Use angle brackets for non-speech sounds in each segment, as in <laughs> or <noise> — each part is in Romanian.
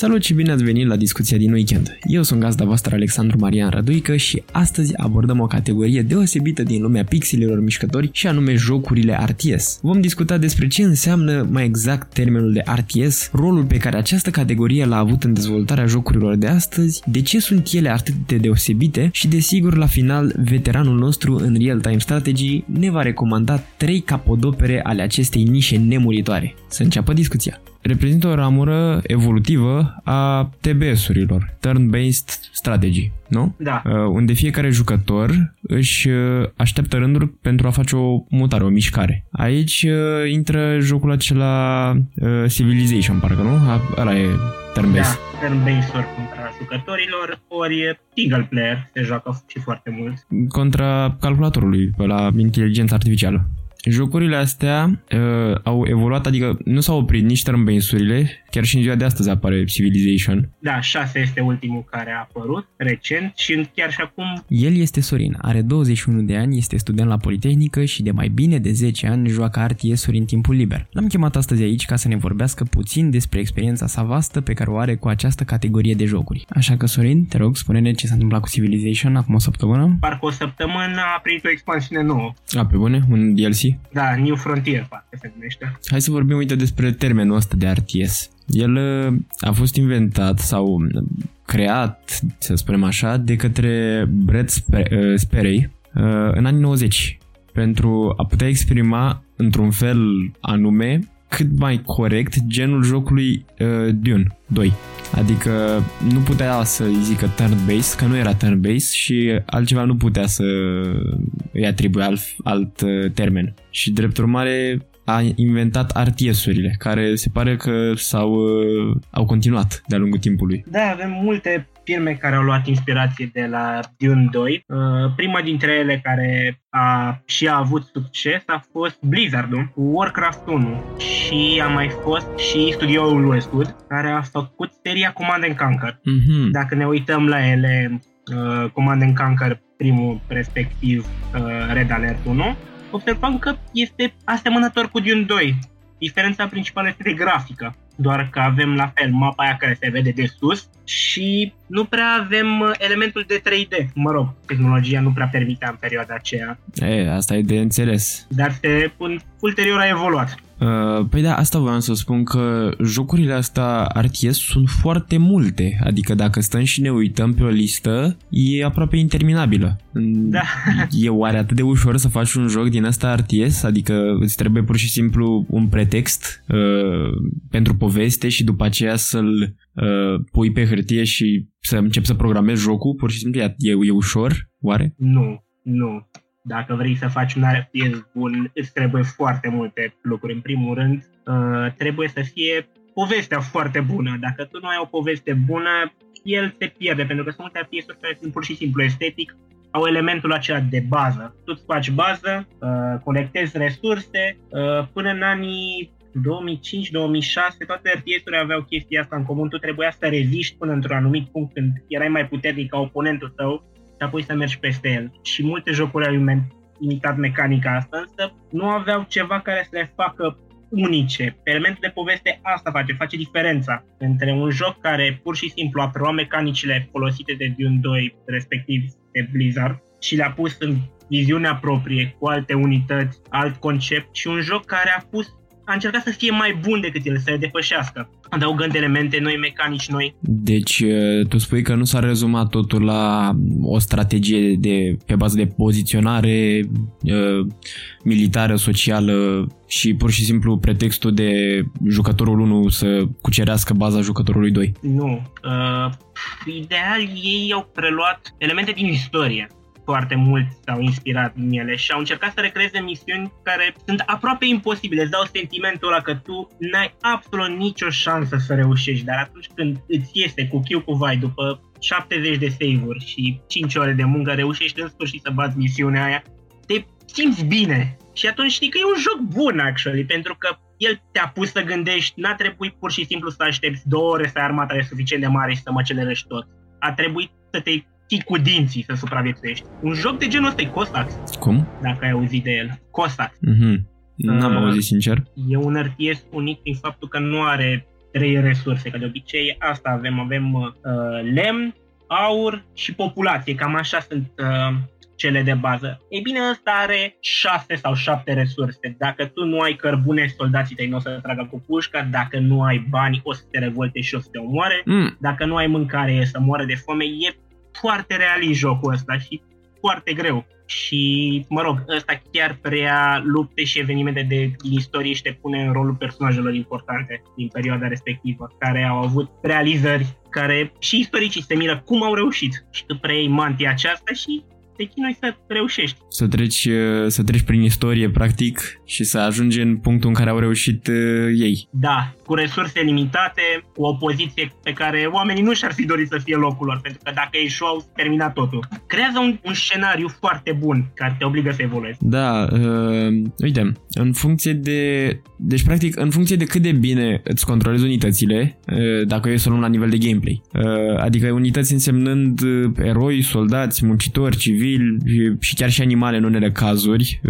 Salut și bine ați venit la discuția din weekend. Eu sunt gazda voastră Alexandru Marian Răduică și astăzi abordăm o categorie deosebită din lumea pixelilor mișcători și anume jocurile RTS. Vom discuta despre ce înseamnă mai exact termenul de RTS, rolul pe care această categorie l-a avut în dezvoltarea jocurilor de astăzi, de ce sunt ele atât de deosebite și desigur la final veteranul nostru în real-time strategy ne va recomanda trei capodopere ale acestei nișe nemuritoare. Să înceapă discuția reprezintă o ramură evolutivă a TBS-urilor, Turn-Based Strategy, nu? Da. Uh, unde fiecare jucător își uh, așteaptă rânduri pentru a face o mutare, o mișcare. Aici uh, intră jocul acela uh, Civilization, parcă, nu? Ăla e turn-based. Da, turn-based ori contra jucătorilor, ori single player, se joacă și foarte mult. Contra calculatorului, la inteligența artificială. Jocurile astea uh, au evoluat, adică nu s-au oprit nici turn chiar și în ziua de astăzi apare Civilization. Da, 6 este ultimul care a apărut recent și chiar și acum... El este Sorin, are 21 de ani, este student la Politehnică și de mai bine de 10 ani joacă RTS-uri în timpul liber. L-am chemat astăzi aici ca să ne vorbească puțin despre experiența sa vastă pe care o are cu această categorie de jocuri. Așa că Sorin, te rog, spune-ne ce s-a întâmplat cu Civilization acum o săptămână. Parcă o săptămână a primit o expansiune nouă. A, pe bune? Un DLC? Da, New Frontier, parcă se numește. Hai să vorbim, uite, despre termenul ăsta de RTS. El uh, a fost inventat sau uh, creat, să spunem așa, de către Brett uh, Sperry în anii 90 pentru a putea exprima într-un fel anume cât mai corect genul jocului uh, Dune 2. Adică nu putea să zică turn-based, că nu era turn-based și altceva nu putea să îi atribuie alt, alt uh, termen. Și drept urmare a inventat RTS-urile, care se pare că s-au uh, au continuat de-a lungul timpului. Da, avem multe firme care au luat inspirație de la Dune 2. Uh, prima dintre ele care a și a avut succes a fost Blizzard cu Warcraft 1 și a mai fost și studioul Westwood care a făcut seria Command Conquer. Mm-hmm. Dacă ne uităm la ele, uh, Command Conquer primul, respectiv uh, Red Alert 1, observăm că este asemănător cu Dune 2. Diferența principală este de grafică, doar că avem la fel mapa aia care se vede de sus și nu prea avem uh, elementul de 3D. Mă rog, tehnologia nu prea permitea în perioada aceea. E, asta e de înțeles. Dar se, ulterior a evoluat. Uh, păi da, asta voiam să spun că jocurile astea RTS sunt foarte multe, adică dacă stăm și ne uităm pe o listă, e aproape interminabilă. Da. E oare atât de ușor să faci un joc din asta RTS? Adică îți trebuie pur și simplu un pretext uh, pentru poveste și după aceea să-l uh, pui pe hârtie și să începi să programezi jocul, pur și simplu e, e ușor, oare? Nu, nu. Dacă vrei să faci un RTS bun, îți trebuie foarte multe lucruri. În primul rând, uh, trebuie să fie povestea foarte bună. Dacă tu nu ai o poveste bună, el se pierde, pentru că sunt multe RTS-uri care sunt pur și simplu estetic, au elementul acela de bază. Tu îți faci bază, uh, colectezi resurse, uh, până în anii 2005-2006, toate RTS-urile aveau chestia asta în comun, tu trebuia să reziști până într-un anumit punct când erai mai puternic ca oponentul tău și apoi să mergi peste el. Și multe jocuri au imitat mecanica asta, însă nu aveau ceva care să le facă unice. Elementul de poveste asta face, face diferența între un joc care pur și simplu a preluat mecanicile folosite de Dune 2, respectiv de Blizzard, și le-a pus în viziunea proprie, cu alte unități, alt concept și un joc care a pus a încercat să fie mai bun decât el, să le depășească, adăugând elemente noi, mecanici noi. Deci, tu spui că nu s-a rezumat totul la o strategie de, pe bază de poziționare uh, militară, socială și pur și simplu pretextul de jucătorul 1 să cucerească baza jucătorului 2. Nu. Uh, ideal, ei au preluat elemente din istorie foarte mult s-au inspirat din ele și au încercat să recreeze misiuni care sunt aproape imposibile. Îți dau sentimentul ăla că tu n-ai absolut nicio șansă să reușești, dar atunci când îți iese cu Q cu vai după 70 de save-uri și 5 ore de muncă, reușești în sfârșit să bați misiunea aia, te simți bine. Și atunci știi că e un joc bun, actually, pentru că el te-a pus să gândești, n-a trebuit pur și simplu să aștepți două ore să ai armata suficient de mare și să măcelărești tot. A trebuit să te ții cu dinții să supraviețuiești. Un joc de genul ăsta e Costax. Cum? Dacă ai auzit de el. Costax. Mm-hmm. N-am uh, auzit sincer. E un RTS unic prin faptul că nu are trei resurse, că de obicei asta avem, avem uh, lemn, aur și populație, cam așa sunt uh, cele de bază. Ei bine, ăsta are 6 sau 7 resurse. Dacă tu nu ai cărbune, soldații tăi nu o să tragă cu pușca, dacă nu ai bani, o să te revolte și o să te omoare, mm. dacă nu ai mâncare, e să moară de foame. E foarte realist jocul ăsta și foarte greu. Și, mă rog, ăsta chiar prea lupte și evenimente de, din istorie și te pune în rolul personajelor importante din perioada respectivă, care au avut realizări care și istoricii se miră cum au reușit. Și tu preiei mantia aceasta și te chinui să reușești. Să treci, uh, să treci prin istorie, practic, și să ajungi în punctul în care au reușit uh, ei. Da, cu resurse limitate, cu o poziție pe care oamenii nu și-ar fi dorit să fie locul lor, pentru că dacă ei au terminat totul. Creează un, un scenariu foarte bun care te obligă să evoluezi. Da, uh, uite, în funcție de... Deci, practic, în funcție de cât de bine îți controlezi unitățile, uh, dacă e să luăm la nivel de gameplay. Uh, adică unități însemnând uh, eroi, soldați, muncitori, civili și chiar și animale în unele cazuri.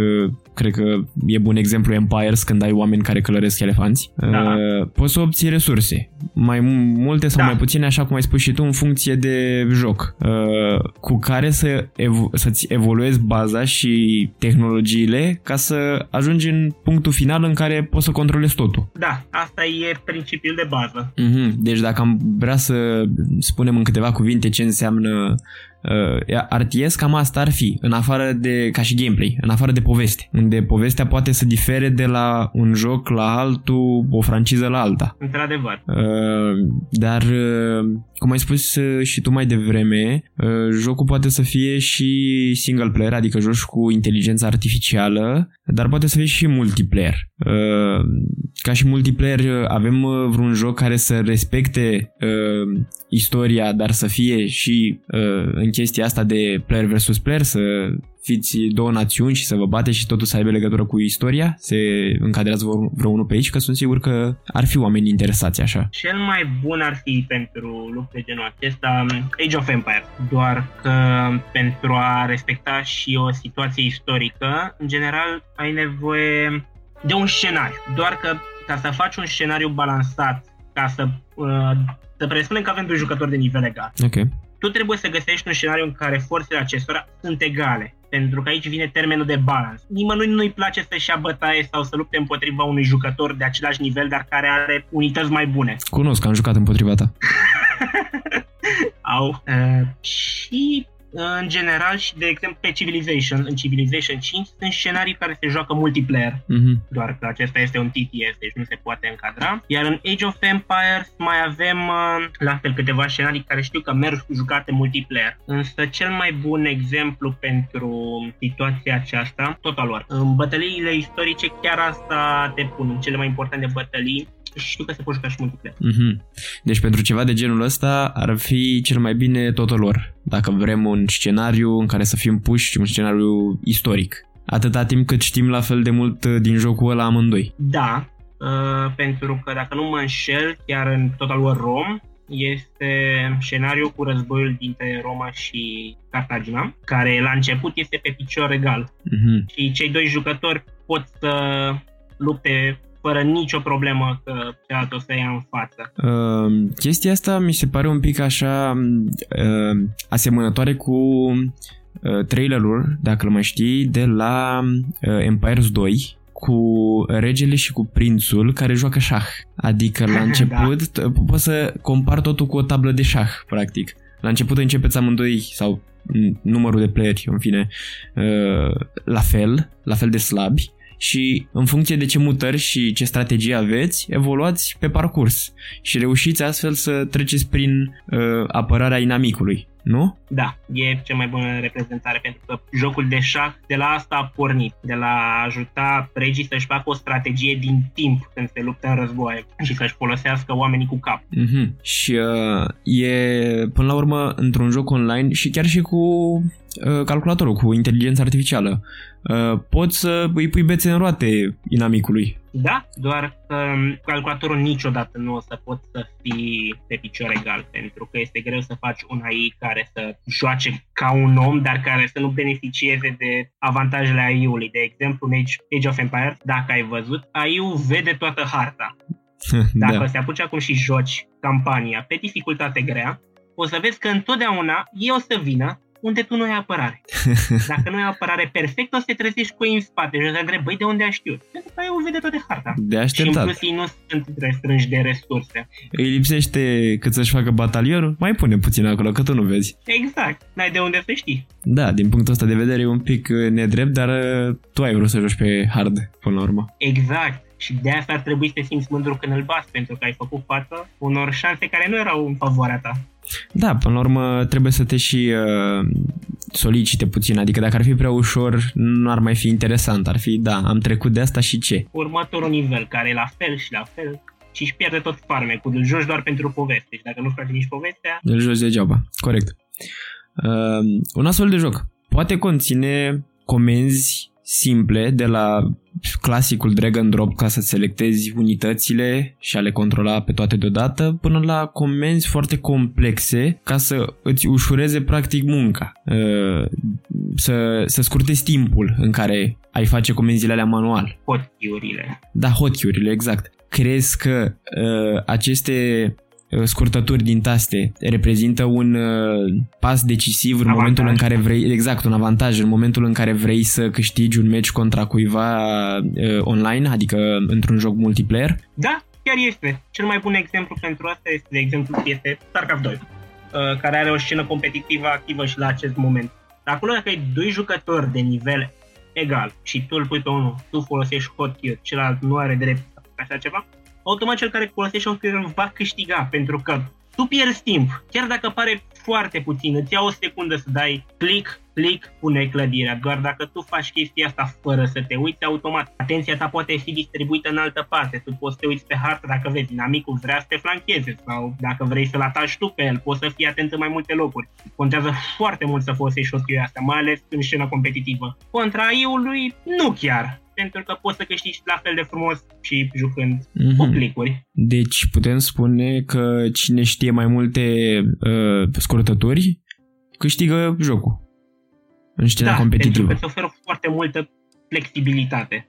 Uh, cred că e bun exemplu Empires când ai oameni care călăresc elefanți. Da. Uh, poți să obții resurse. Mai multe sau da. mai puține, așa cum ai spus și tu, în funcție de joc. Uh, cu care să evo- să-ți evoluezi baza și tehnologiile ca să ajungi în punctul final în care poți să controlezi totul. Da, asta e principiul de bază. Uh-huh. Deci dacă am vrea să spunem în câteva cuvinte ce înseamnă uh, RTS cam asta ar fi, în afară de, ca și gameplay, în afară de poveste, unde povestea poate să difere de la un joc la altul, o franciză la alta. Într-adevăr. Uh, dar, uh, cum ai spus uh, și tu mai devreme, uh, jocul poate să fie și single player, adică joci cu inteligența artificială, dar poate să fie și multiplayer. Uh, ca și multiplayer avem uh, vreun joc care să respecte uh, istoria, dar să fie și uh, în chestia asta de player versus player, să fiți două națiuni și să vă bate și totul să aibă legătură cu istoria? Se încadrează vreunul pe aici? Că sunt sigur că ar fi oameni interesați așa. Cel mai bun ar fi pentru lucruri de genul acesta um, Age of Empires, doar că pentru a respecta și o situație istorică, în general ai nevoie de un scenariu. Doar că ca să faci un scenariu balansat, ca să, uh, să presupunem că avem doi jucători de nivel egal. Okay. Tu trebuie să găsești un scenariu în care forțele acestora sunt egale pentru că aici vine termenul de balans. Nimănui nu-i place să-și ia bătaie sau să lupte împotriva unui jucător de același nivel, dar care are unități mai bune. Cunosc, am jucat împotriva ta. <laughs> <laughs> Au. Uh, și în general și, de exemplu, pe Civilization, în Civilization 5 sunt scenarii care se joacă multiplayer, mm-hmm. doar că acesta este un TTS, deci nu se poate încadra. Iar în Age of Empires mai avem uh, la fel câteva scenarii care știu că merg jucate multiplayer. Însă cel mai bun exemplu pentru situația aceasta, tot al lor. În bătăliile istorice chiar asta te pun, în cele mai importante bătălii, știu că se pot juca și multiplayer. Mm-hmm. Deci pentru ceva de genul ăsta ar fi cel mai bine totul lor. Dacă vrem un scenariu în care să fim puși, un scenariu istoric. Atâta timp cât știm la fel de mult uh, din jocul ăla amândoi. Da, uh, pentru că dacă nu mă înșel, chiar în Total War Rom, este scenariul cu războiul dintre Roma și Cartagina, care la început este pe picior egal. Mm-hmm. Și cei doi jucători pot să lupte fără nicio problemă că cealaltă o să ia în față. Uh, chestia asta mi se pare un pic așa uh, asemănătoare cu uh, trailerul, dacă îl mai știi, de la uh, Empires 2 cu regele și cu prințul care joacă șah. Adică la <laughs> început da. poți să compar totul cu o tablă de șah, practic. La început începeți amândoi sau numărul de playeri, în fine, uh, la fel, la fel de slabi și în funcție de ce mutări și ce strategie aveți, evoluați pe parcurs și reușiți astfel să treceți prin uh, apărarea inamicului, nu? Da, e cea mai bună reprezentare pentru că jocul de șah de la asta a pornit, de la a ajuta regii să-și facă o strategie din timp când se luptă în războaie și să-și folosească oamenii cu cap. Mm-hmm. Și uh, e până la urmă într-un joc online și chiar și cu uh, calculatorul, cu inteligența artificială Uh, poți să îi pui bețe în roate inamicului. Da, doar că calculatorul niciodată nu o să poți să fii pe picior egal, pentru că este greu să faci un AI care să joace ca un om, dar care să nu beneficieze de avantajele AI-ului. De exemplu, în Age, Age of Empires, dacă ai văzut, AI-ul vede toată harta <laughs> Dacă da. se apuce acum și joci campania pe dificultate grea, o să vezi că întotdeauna ei o să vină unde tu nu ai apărare. <laughs> Dacă nu ai apărare perfectă, o să te trezești cu ei în spate și o să întrebi, băi, de unde ai știut? Pentru că ai o vede toate harta. De așteptat. Și în plus ei nu sunt restrânși de resurse. Îi lipsește cât să-și facă batalionul? Mai pune puțin acolo, că tu nu vezi. Exact. N-ai de unde să știi. Da, din punctul ăsta de vedere e un pic uh, nedrept, dar uh, tu ai vrut să joci pe hard până la urmă. Exact. Și de asta ar trebui să te simți mândru când îl bați, pentru că ai făcut față unor șanse care nu erau în favoarea ta. Da, până la urmă trebuie să te și uh, solicite puțin, adică dacă ar fi prea ușor, nu ar mai fi interesant, ar fi, da, am trecut de asta și ce? Următorul nivel, care e la fel și la fel, și își pierde tot farmecul, îl joci doar pentru poveste. Și dacă nu faci nici povestea... Îl joci degeaba, corect. Uh, un astfel de joc poate conține comenzi simple de la clasicul drag and drop ca să selectezi unitățile și a le controla pe toate deodată până la comenzi foarte complexe ca să îți ușureze practic munca uh, să, să scurtezi timpul în care ai face comenzile alea manual. Hotiurile. Da, hotiurile, exact. Crezi că uh, aceste Uh, scurtături din taste reprezintă un uh, pas decisiv în avantaj. momentul în care vrei, exact, un avantaj în momentul în care vrei să câștigi un match contra cuiva uh, online, adică într-un joc multiplayer? Da, chiar este. Cel mai bun exemplu pentru asta este, de exemplu, este StarCraft 2, uh, care are o scenă competitivă activă și la acest moment. Acolo dacă ai doi jucători de nivel egal și tu îl pui pe unul, tu folosești hot celălalt nu are drept așa ceva, automat cel care folosește un film va câștiga, pentru că tu pierzi timp. Chiar dacă pare foarte puțin, îți ia o secundă să dai click, click, pune clădirea. Doar dacă tu faci chestia asta fără să te uiți, automat atenția ta poate fi distribuită în altă parte. Tu poți să te uiți pe hartă dacă vezi inamicul vrea să te flancheze sau dacă vrei să-l ataci tu pe el, poți să fii atent în mai multe locuri. Contează foarte mult să folosești șotiul asta, mai ales în scena competitivă. Contra AI-ului, nu chiar pentru că poți să câștigi la fel de frumos și jucând mm-hmm. cu clicuri. Deci putem spune că cine știe mai multe uh, scurtături câștigă jocul în scena da, competitivă. pentru că îți oferă foarte multă flexibilitate.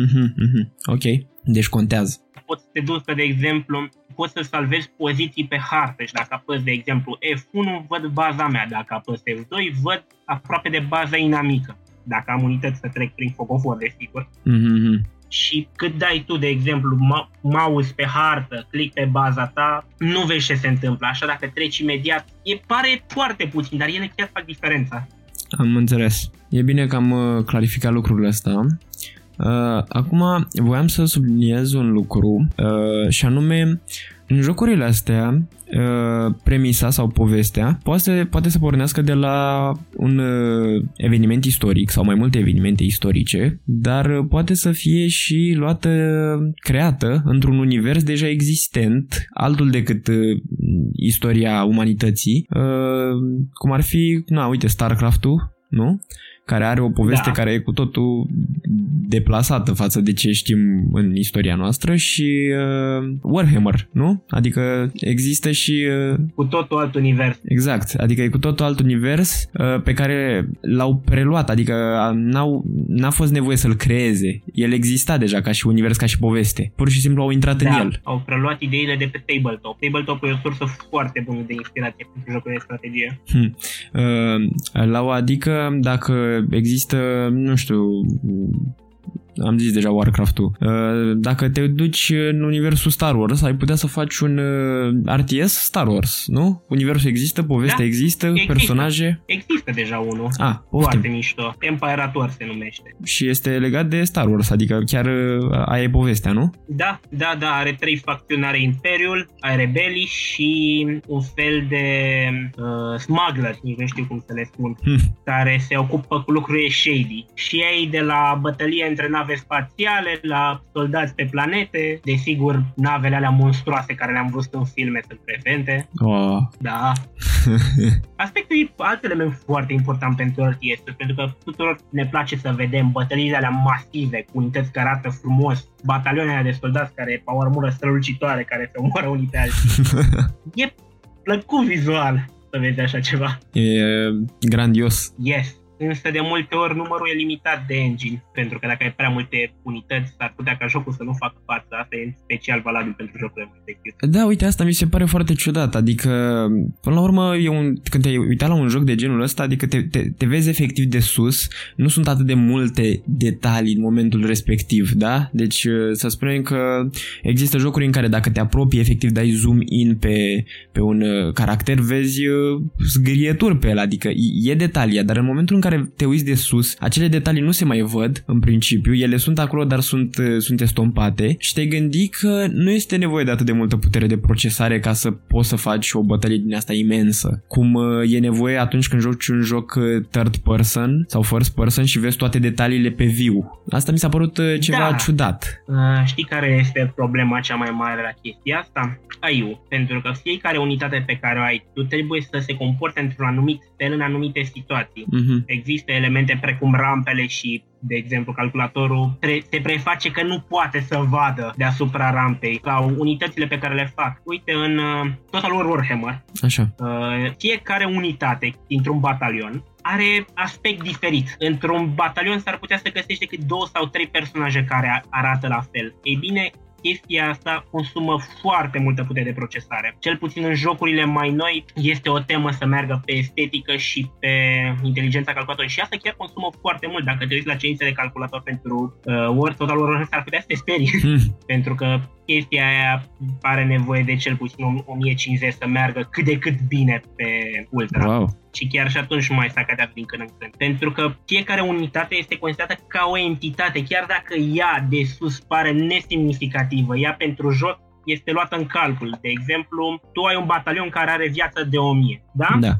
Mm-hmm, mm-hmm. Ok, deci contează. Poți să te duci, de exemplu, poți să salvezi poziții pe hartă și dacă apăs, de exemplu, F1, văd baza mea, dacă apăs F2, văd aproape de baza inamică dacă am unități să trec prin focofor, desigur. Mm-hmm. Și cât dai tu, de exemplu, mouse pe hartă, click pe baza ta, nu vezi ce se întâmplă. Așa dacă treci imediat, e pare foarte puțin, dar ele chiar fac diferența. Am înțeles. E bine că am uh, clarificat lucrurile astea. Uh, acum voiam să subliniez un lucru uh, și anume în jocurile astea, uh, premisa sau povestea poate, poate să pornească de la un uh, eveniment istoric sau mai multe evenimente istorice, dar poate să fie și luată, creată într-un univers deja existent, altul decât uh, istoria umanității, cum ar fi, na, uite, StarCraft-ul, nu? Care are o poveste da. care e cu totul deplasată față de ce știm în istoria noastră și uh, Warhammer, nu? Adică există și... Uh, cu totul alt univers. Exact, adică e cu totul alt univers uh, pe care l-au preluat, adică n-au, n-a fost nevoie să-l creeze. El exista deja ca și univers, ca și poveste. Pur și simplu au intrat da, în el. au preluat ideile de pe Tabletop. Tabletop e o sursă foarte bună de inspirație pentru jocuri de strategie. Hmm. Uh, la o adică dacă există, nu știu, am zis deja Warcraft-ul. Uh, dacă te duci în universul Star Wars, ai putea să faci un uh, RTS Star Wars, nu? Universul există, povestea da, există, există, personaje? Există deja unul. Ah, Foarte mișto. Empirator se numește. Și este legat de Star Wars, adică chiar uh, aia e povestea, nu? Da, da, da, are trei facțiuni, are Imperiul, are rebelii și un fel de uh, smuggler, nu știu cum să le spun, hmm. care se ocupă cu lucruri shady. Și ei de la bătălie între nave spațiale, la soldați pe planete, desigur, navele alea monstruoase care le-am văzut în filme sunt prezente. Oh. Da. <laughs> Aspectul e alt element foarte important pentru RTS, pentru că tuturor ne place să vedem bătăliile alea masive, cu unități care arată frumos, batalioane de soldați care au armură strălucitoare, care se omoară unii pe alții. <laughs> e plăcut vizual să vezi așa ceva. E grandios. Yes. Însă de multe ori numărul e limitat de engine, pentru că dacă ai prea multe unități, s-ar putea ca jocul să nu facă față. Asta e special valabil pentru jocurile respectiv. Da, uite, asta mi se pare foarte ciudat, adică, până la urmă, e un, când te uitat la un joc de genul ăsta, adică te, te, te vezi efectiv de sus, nu sunt atât de multe detalii în momentul respectiv, da? Deci, uh, să spunem că există jocuri în care dacă te apropii, efectiv dai zoom in pe, pe un uh, caracter, vezi uh, zgârieturi pe el, adică e detalia, dar în momentul în care te uiți de sus, acele detalii nu se mai văd, în principiu, ele sunt acolo, dar sunt, sunt estompate și te gândi că nu este nevoie de atât de multă putere de procesare ca să poți să faci o bătălie din asta imensă. Cum e nevoie atunci când joci un joc third person sau first person și vezi toate detaliile pe viu. Asta mi s-a părut ceva da. ciudat. Uh, știi care este problema cea mai mare la chestia asta? AI-ul. Pentru că fiecare unitate pe care o ai, tu trebuie să se comporte într-un anumit fel în anumite situații. Uh-huh. Există elemente precum rampele și de exemplu, calculatorul se preface că nu poate să vadă deasupra rampei sau unitățile pe care le fac. Uite, în uh, Total War Warhammer, Așa. Uh, fiecare unitate dintr-un batalion are aspect diferit. Într-un batalion s-ar putea să găsești decât două sau trei personaje care arată la fel. Ei bine, chestia asta consumă foarte multă putere de procesare. Cel puțin în jocurile mai noi este o temă să meargă pe estetică și pe inteligența calculatorului și asta chiar consumă foarte mult. Dacă te uiți la cerințe de calculator pentru uh, Word, Total War ar putea să te sperie. Hmm. <laughs> pentru că chestia aia are nevoie de cel puțin 1050 să meargă cât de cât bine pe Ultra. Wow. Și chiar și atunci mai sacatea din când în când. Pentru că fiecare unitate este considerată ca o entitate, chiar dacă ea de sus pare nesemnificativă, ea pentru joc este luată în calcul. De exemplu, tu ai un batalion care are viață de 1000, da? Da.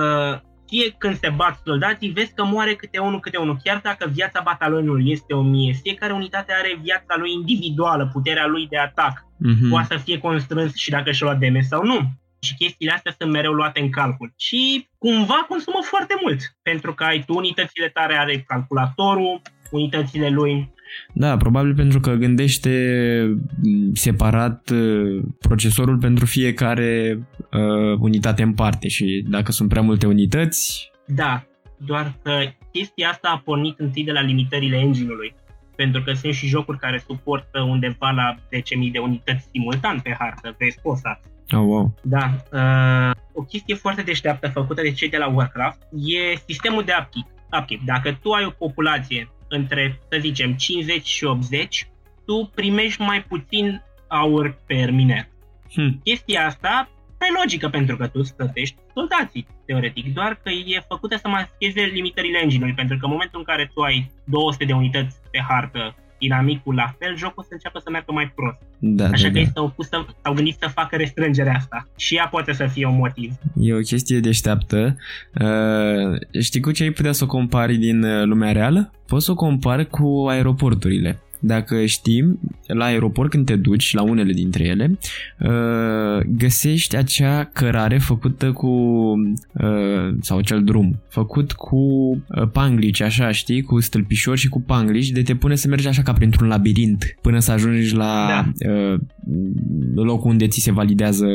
Uh, fie când se bat soldații, vezi că moare câte unul câte unul. Chiar dacă viața batalionului este o mie, fiecare unitate are viața lui individuală, puterea lui de atac. Mm-hmm. Poate să fie constrâns și dacă și-a luat DM sau nu. Și chestiile astea sunt mereu luate în calcul. Și cumva consumă foarte mult, pentru că ai tu unitățile tare, are calculatorul, unitățile lui. Da, probabil pentru că gândește separat uh, procesorul pentru fiecare uh, unitate în parte și dacă sunt prea multe unități... Da, doar că chestia asta a pornit întâi de la limitările engine-ului. Pentru că sunt și jocuri care suportă undeva la 10.000 de unități simultan pe hartă, pe sposa. Oh, wow. Da. Uh, o chestie foarte deșteaptă făcută de cei de la Warcraft e sistemul de upkeep. upkeep. Dacă tu ai o populație între, să zicem, 50 și 80, tu primești mai puțin aur per miner. Hmm. Chestia asta pe logică pentru că tu stătești soldații, teoretic, doar că e făcută să mascheze limitările engine pentru că în momentul în care tu ai 200 de unități pe hartă dinamicul la fel, jocul să înceapă să meargă mai prost. Da, Așa da, că da. ei s-au, pus să, s-au gândit să facă restrângerea asta. Și ea poate să fie un motiv. E o chestie deșteaptă. Uh, știi cu ce ai putea să o compari din uh, lumea reală? Poți să o compari cu aeroporturile. Dacă știm, la aeroport când te duci, la unele dintre ele, uh, găsești acea cărare făcută cu, uh, sau acel drum, făcut cu uh, panglici, așa, știi, cu stâlpișori și cu panglici, de te pune să mergi așa ca printr-un labirint, până să ajungi la Da. locul unde ți se validează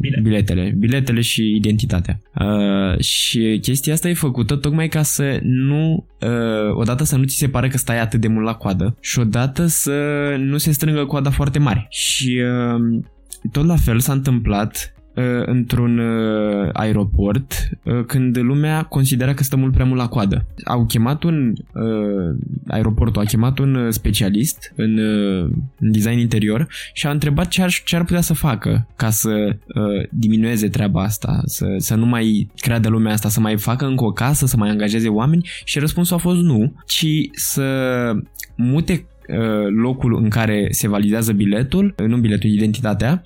Bilet. biletele, biletele și identitatea. Uh, și chestia asta e făcută tocmai ca să nu, uh, odată să nu ți se pare că stai atât de mult la coadă și odată să nu se strângă coada foarte mare. Și uh, tot la fel s-a întâmplat uh, într-un uh, aeroport uh, când lumea considera că stă mult prea mult la coadă. Au chemat un uh, aeroportul a chemat un uh, specialist în, uh, în design interior și a întrebat ce ar, ce ar putea să facă ca să uh, diminueze treaba asta, să, să nu mai creadă lumea asta, să mai facă încă o casă, să mai angajeze oameni și răspunsul a fost nu, ci să mute uh, locul în care se validează biletul, uh, nu biletul, identitatea,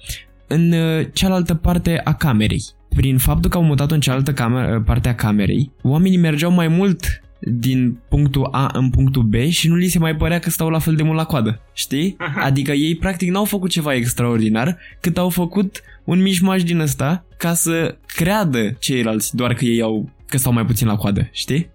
în uh, cealaltă parte a camerei. Prin faptul că au mutat-o în cealaltă cameră, parte a camerei, oamenii mergeau mai mult din punctul A în punctul B și nu li se mai părea că stau la fel de mult la coadă, știi? Aha. Adică ei practic n-au făcut ceva extraordinar, cât au făcut un mișmaș din ăsta ca să creadă ceilalți doar că ei au că stau mai puțin la coadă, știi?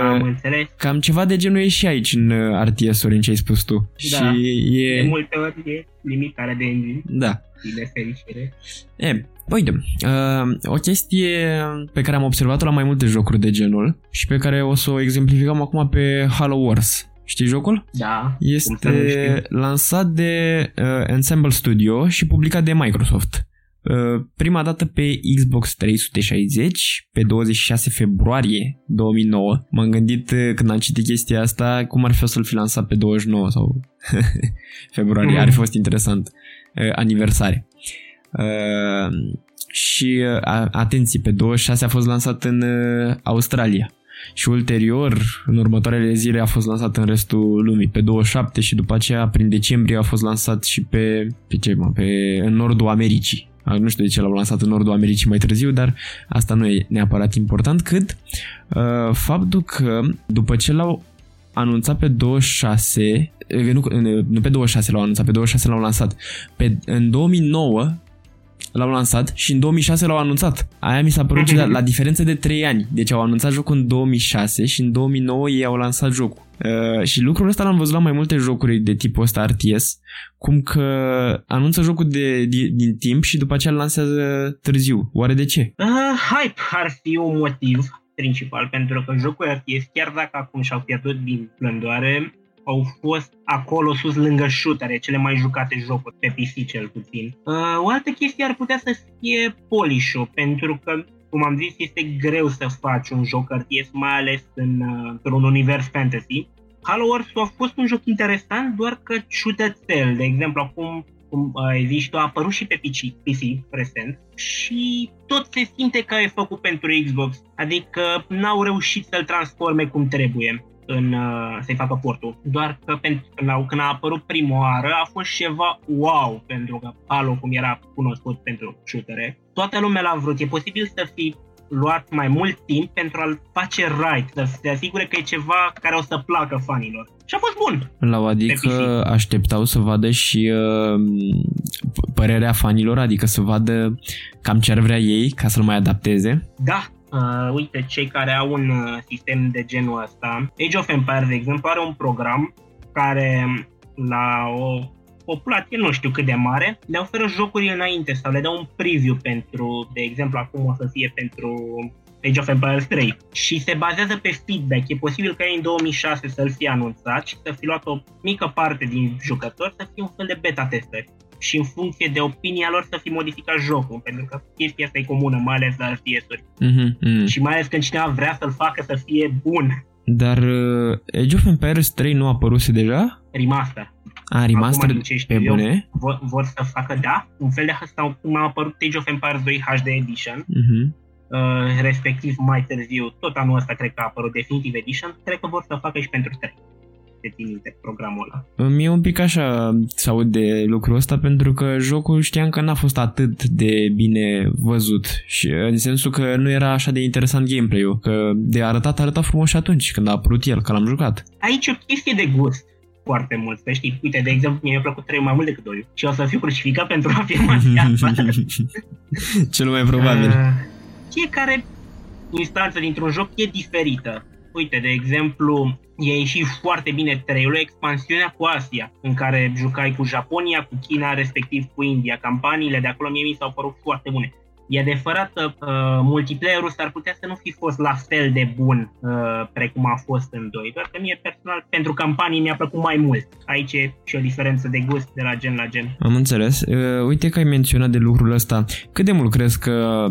Am Uh, înțeles. cam ceva de genul e și aici în uh, RTS-uri, în ce ai spus tu. Da. Și De e... multe ori e limitarea de engine, Da. Din nefericire. E, uite, uh, o chestie pe care am observat-o la mai multe jocuri de genul și pe care o să o exemplificăm acum pe Halo Wars. Știi jocul? Da. Este lansat de uh, Ensemble Studio și publicat de Microsoft. Uh, prima dată pe Xbox 360 pe 26 februarie 2009. M-am gândit uh, când am citit chestia asta cum ar fi să-l fi lansat pe 29 sau <laughs> februarie. Mm. Ar fi fost interesant. Uh, aniversare. Uh, și uh, atenție, pe 26 a fost lansat în uh, Australia și ulterior, în următoarele zile, a fost lansat în restul lumii, pe 27 și după aceea, prin decembrie, a fost lansat și pe, pe ce, mă, pe, în nordul Americii. Nu știu de ce l-au lansat în nordul Americii mai târziu, dar asta nu e neapărat important, cât uh, faptul că după ce l-au anunțat pe 26, uh, nu, nu pe 26 l-au anunțat, pe 26 l-au lansat, pe, în 2009 l-au lansat și în 2006 l-au anunțat. Aia mi s-a părut la, la diferență de 3 ani. Deci au anunțat jocul în 2006 și în 2009 ei au lansat jocul. Uh, și lucrul ăsta l-am văzut la mai multe jocuri de tipul ăsta RTS, cum că anunță jocul de, de, din timp și după aceea îl lansează târziu. Oare de ce? Uh, hype ar fi un motiv principal, pentru că jocul RTS, chiar dacă acum și-au pierdut din plândoare, au fost acolo sus lângă shootere, cele mai jucate jocuri pe PC cel puțin. Uh, o altă chestie ar putea să fie polish pentru că cum am zis, este greu să faci un joc RTS, mai ales în, uh, într-un univers fantasy. Halo Wars a fost un joc interesant, doar că ciudățel. De exemplu, acum cum uh, zis a apărut și pe PC, PC recent și tot se simte că e făcut pentru Xbox, adică n-au reușit să-l transforme cum trebuie în, uh, să-i facă portul. Doar că pentru, când, a, când a apărut prima oară a fost ceva wow, pentru că Halo, cum era cunoscut pentru shootere, toată lumea l-a vrut. E posibil să fi luat mai mult timp pentru a-l face right, să se asigure că e ceva care o să placă fanilor. Și a fost bun. La adică așteptau să vadă și uh, părerea fanilor, adică să vadă cam ce ar vrea ei ca să-l mai adapteze. Da, Uh, uite, cei care au un uh, sistem de genul ăsta, Age of Empires, de exemplu, are un program care la o populație nu știu cât de mare, le oferă jocuri înainte sau le dă un preview pentru, de exemplu, acum o să fie pentru Age of Empires 3 și se bazează pe feedback. E posibil ca în 2006 să-l fie anunțat și să fi luat o mică parte din jucători să fie un fel de beta testări și în funcție de opinia lor să fi modificat jocul, pentru că chestia asta e comună, mai ales la RTS-uri. Mm-hmm, mm. Și mai ales când cineva vrea să-l facă să fie bun. Dar uh, Age of Empires 3 nu a apărut deja? Remaster. A, remaster pe bune? Vor, vor să facă, da, un fel de sau cum a apărut Age of Empires 2 HD Edition, mm-hmm. Uh, respectiv mai târziu, tot anul ăsta cred că a apărut Definitive Edition, cred că vor să facă și pentru 3 te țin minte programul ăla. Mie un pic așa să aud de lucrul ăsta pentru că jocul știam că n-a fost atât de bine văzut și în sensul că nu era așa de interesant gameplay-ul, că de arătat arăta frumos și atunci când a apărut el, că l-am jucat. Aici o chestie de gust foarte mult, să știi. Uite, de exemplu, mie mi-a plăcut 3 mai mult decât 2 și o să fiu crucificat pentru <laughs> afirmația asta. Cel mai probabil. Uh, fiecare instanță dintr-un joc e diferită. Uite, de exemplu, e ieșit foarte bine trailerul, expansiunea cu Asia, în care jucai cu Japonia, cu China, respectiv cu India. Campaniile de acolo mie mi s-au părut foarte bune. E adevărat că uh, multiplayer-ul s-ar putea să nu fi fost la fel de bun uh, precum a fost în 2, doar că mie personal pentru campanii mi-a plăcut mai mult. Aici e și o diferență de gust de la gen la gen. Am înțeles. Uh, uite că ai menționat de lucrul ăsta. Cât de mult crezi că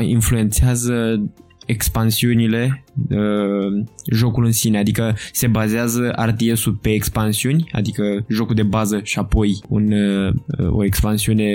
influențează expansiunile, uh, jocul în sine, adică se bazează RTS-ul pe expansiuni, adică jocul de bază și apoi un, uh, o expansiune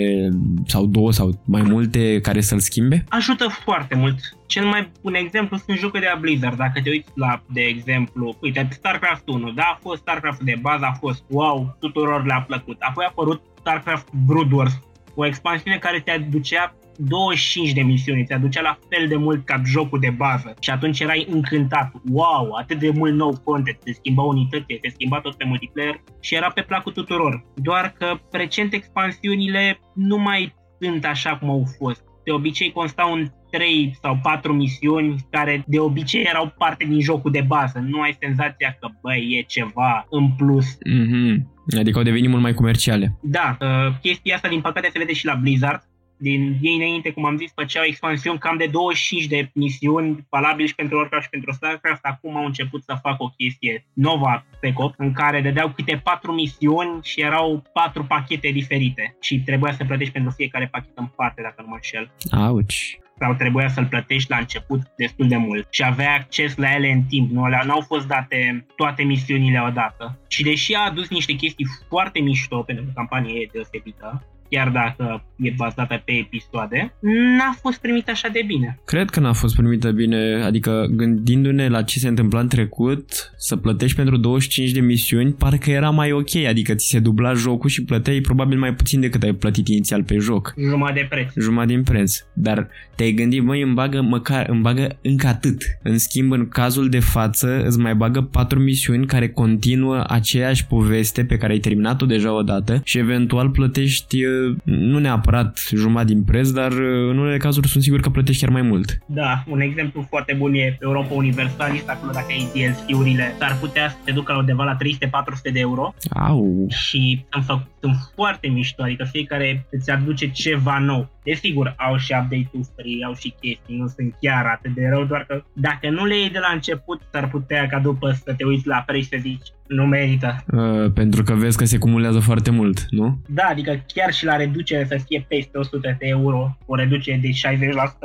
sau două sau mai multe care să-l schimbe? Ajută foarte mult. Cel mai bun exemplu sunt jocuri de la Blizzard. Dacă te uiți la, de exemplu, uite, StarCraft 1, da, a fost StarCraft de bază, a fost wow, tuturor le-a plăcut. Apoi a apărut StarCraft Brood Wars, o expansiune care te aducea 25 de misiuni, ți aducea la fel de mult ca jocul de bază și atunci erai încântat. Wow, atât de mult nou content, se schimba unitățile, se schimba tot pe multiplayer și era pe placul tuturor. Doar că recent expansiunile nu mai sunt așa cum au fost. De obicei constau în 3 sau 4 misiuni care de obicei erau parte din jocul de bază. Nu ai senzația că, băi, e ceva în plus. Mm-hmm. Adică au devenit mult mai comerciale. Da, uh, chestia asta din păcate se vede și la Blizzard, din ei înainte, cum am zis, făceau expansiuni cam de 25 de misiuni valabile și pentru Warcraft și pentru StarCraft. Acum au început să facă o chestie nova pe cop, în care dădeau câte patru misiuni și erau patru pachete diferite și trebuia să plătești pentru fiecare pachet în parte, dacă nu mă înșel. Auci sau trebuia să-l plătești la început destul de mult și aveai acces la ele în timp, nu au fost date toate misiunile odată. Și deși a adus niște chestii foarte mișto, pentru că campania e deosebită, chiar dacă e bazată pe episoade, n-a fost primită așa de bine. Cred că n-a fost primită bine, adică gândindu-ne la ce se întâmpla în trecut, să plătești pentru 25 de misiuni, parcă era mai ok, adică ți se dubla jocul și plăteai probabil mai puțin decât ai plătit inițial pe joc. Jumătate de preț. Jumătate din preț. Dar te-ai gândit, măi, îmi bagă, măcar, îmi bagă încă atât. În schimb, în cazul de față, îți mai bagă patru misiuni care continuă aceeași poveste pe care ai terminat-o deja odată și eventual plătești nu neapărat jumătate din preț, dar în unele cazuri sunt sigur că plătești chiar mai mult. Da, un exemplu foarte bun e Europa Universalis, acolo dacă ai DLC-urile, s-ar putea să te ducă la undeva la 300-400 de euro. Au. Și sunt, fă, sunt foarte mișto, adică fiecare îți aduce ceva nou. Desigur, au și update-uri free, au și chestii, nu sunt chiar atât de rău, doar că dacă nu le iei de la început, s-ar putea ca după să te uiți la preț să zici, nu merită. Uh, pentru că vezi că se cumulează foarte mult, nu? Da, adică chiar și la reducere să fie peste 100 de euro, o reducere de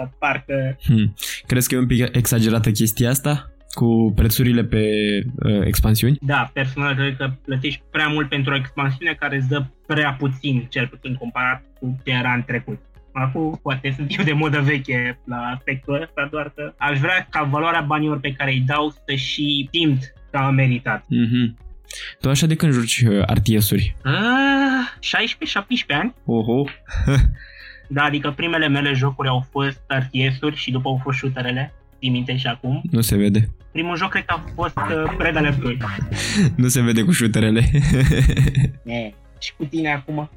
60%, parcă... Hmm. Crezi că e un pic exagerată chestia asta? cu prețurile pe uh, expansiuni? Da, personal cred că plătești prea mult pentru o expansiune care îți dă prea puțin, cel puțin comparat cu ce era în trecut. Acum poate sunt eu de modă veche la aspectul ăsta, doar că aș vrea ca valoarea banilor pe care îi dau să și simt că am meritat. Mm-hmm. Tu așa de când joci uh, RTS-uri? Uh, 16-17 ani. Oho. da, adică primele mele jocuri au fost RTS-uri și după au fost shooterele. Ții minte și acum. Nu se vede. Primul joc cred că a fost uh, Red Alert 2. <laughs> nu se vede cu shooterele. Și cu tine acum.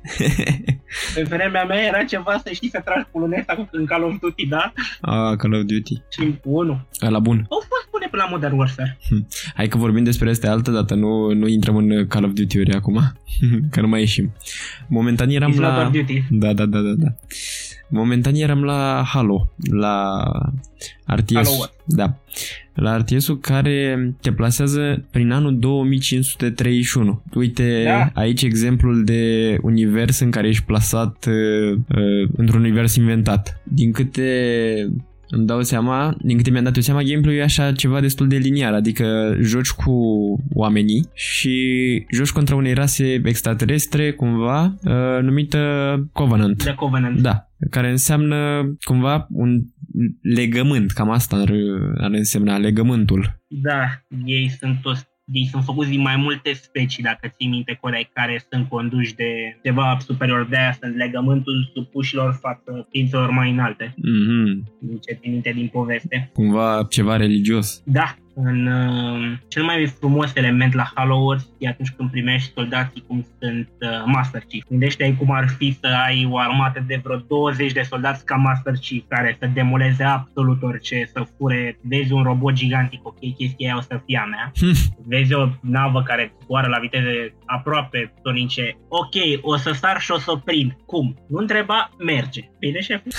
Pe <laughs> vremea mea era ceva să știi să tragi cu luneta în Call of Duty, da? Ah, Call of Duty. Și cu 1. La bun. Au fost bune până la Modern Warfare. Hm. Hai că vorbim despre asta altă dată, nu, nu intrăm în Call of Duty-uri acum, <laughs> că nu mai ieșim. Momentan eram It's la... Duty. Da, da, da, da, da. Momentan eram la Halo, la RTS. Halo da. La RTS-ul care te plasează prin anul 2531. Uite da. aici exemplul de univers în care ești plasat uh, uh, într-un univers inventat. Din câte îmi dau seama, din câte mi-am dat eu seama, gameplay-ul e așa ceva destul de liniar, adică joci cu oamenii și joci contra unei rase extraterestre, cumva, uh, numită Covenant. The Covenant. Da, care înseamnă cumva un legământ, cam asta ar, ar însemna legământul. Da, ei sunt toți ei sunt făcuți din mai multe specii, dacă ții minte corect, care sunt conduși de ceva superior. De aia sunt legământul supușilor față ființelor mai înalte. Mm-hmm. Din ce ții minte din poveste. Cumva ceva religios. Da, în uh, cel mai frumos element la Halo Wars e atunci când primești soldații cum sunt uh, Master Chief. Gândește-ai cum ar fi să ai o armată de vreo 20 de soldați ca Master Chief care să demoleze absolut orice, să fure, vezi un robot gigantic, ok, chestia aia o să fie a mea. <laughs> vezi o navă care zboară la viteze aproape tonice, ok, o să sar și o să o prind. Cum? Nu întreba, merge. Bine, șef? <laughs>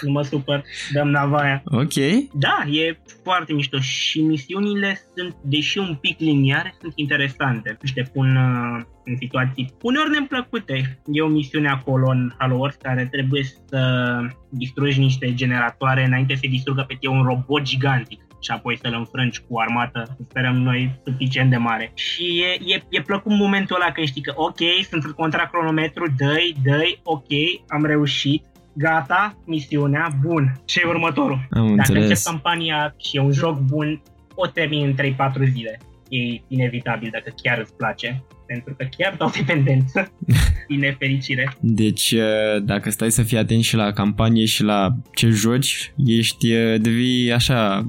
Nu mă supăr, dăm nava aia. Ok. Da, e foarte mișto și misiunile sunt, deși un pic liniare, sunt interesante și te pun uh, în situații uneori neplăcute. E o misiune acolo în Halo Wars care trebuie să distrugi niște generatoare înainte să distrugă pe tine un robot gigantic și apoi să-l înfrângi cu armată, sperăm noi, suficient de mare. Și e, e, e plăcut momentul ăla când știi că ok, sunt contra cronometru, dă-i, dă ok, am reușit, gata, misiunea, bun. Ce e următorul? Am Dacă înțeles. încep campania și e un joc bun, o termin în 3-4 zile. E inevitabil dacă chiar îți place pentru că chiar dau <laughs> dependență, <laughs> din nefericire. Deci, uh, dacă stai să fii atent și la campanie și la ce joci, ești, uh, devii așa,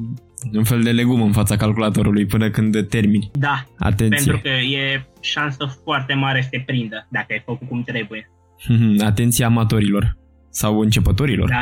un fel de legum în fața calculatorului până când termini. Da, Atenție. pentru că e șansă foarte mare să te prindă dacă ai făcut cum trebuie. <laughs> Atenție amatorilor. Sau începătorilor. Da.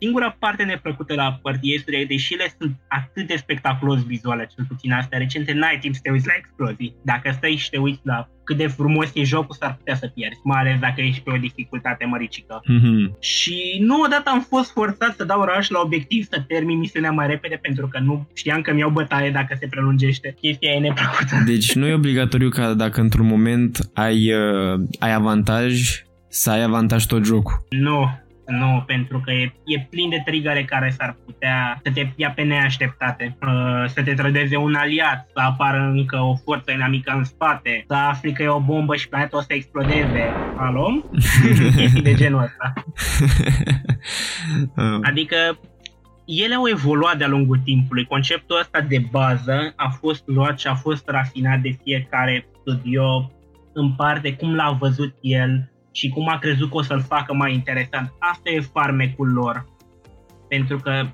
Singura parte neplăcută la RTS-uri, deși ele sunt atât de spectaculos vizuale, cel puțin astea recente, n-ai timp să te uiți la explozii. Dacă stai și te uiți la cât de frumos e jocul, s-ar putea să pierzi, mai ales dacă ești pe o dificultate măricică. Mm-hmm. Și nu odată am fost forțat să dau rush la obiectiv să termin misiunea mai repede pentru că nu știam că mi-au bătaie dacă se prelungește. Chestia e neplăcută. Deci nu e obligatoriu ca dacă într-un moment ai, uh, ai avantaj, să ai avantaj tot jocul. Nu, nu, pentru că e, e plin de trigăre care s-ar putea să te ia pe neașteptate, uh, să te trădeze un aliat, să apară încă o forță inamică în spate, să afli că e o bombă și planeta o să explodeze. Alo? <laughs> Chestii de genul ăsta. <laughs> Adică ele au evoluat de-a lungul timpului. Conceptul ăsta de bază a fost luat și a fost rafinat de fiecare studio în parte, cum l-a văzut el, și cum a crezut că o să-l facă mai interesant. Asta e farmecul lor. Pentru că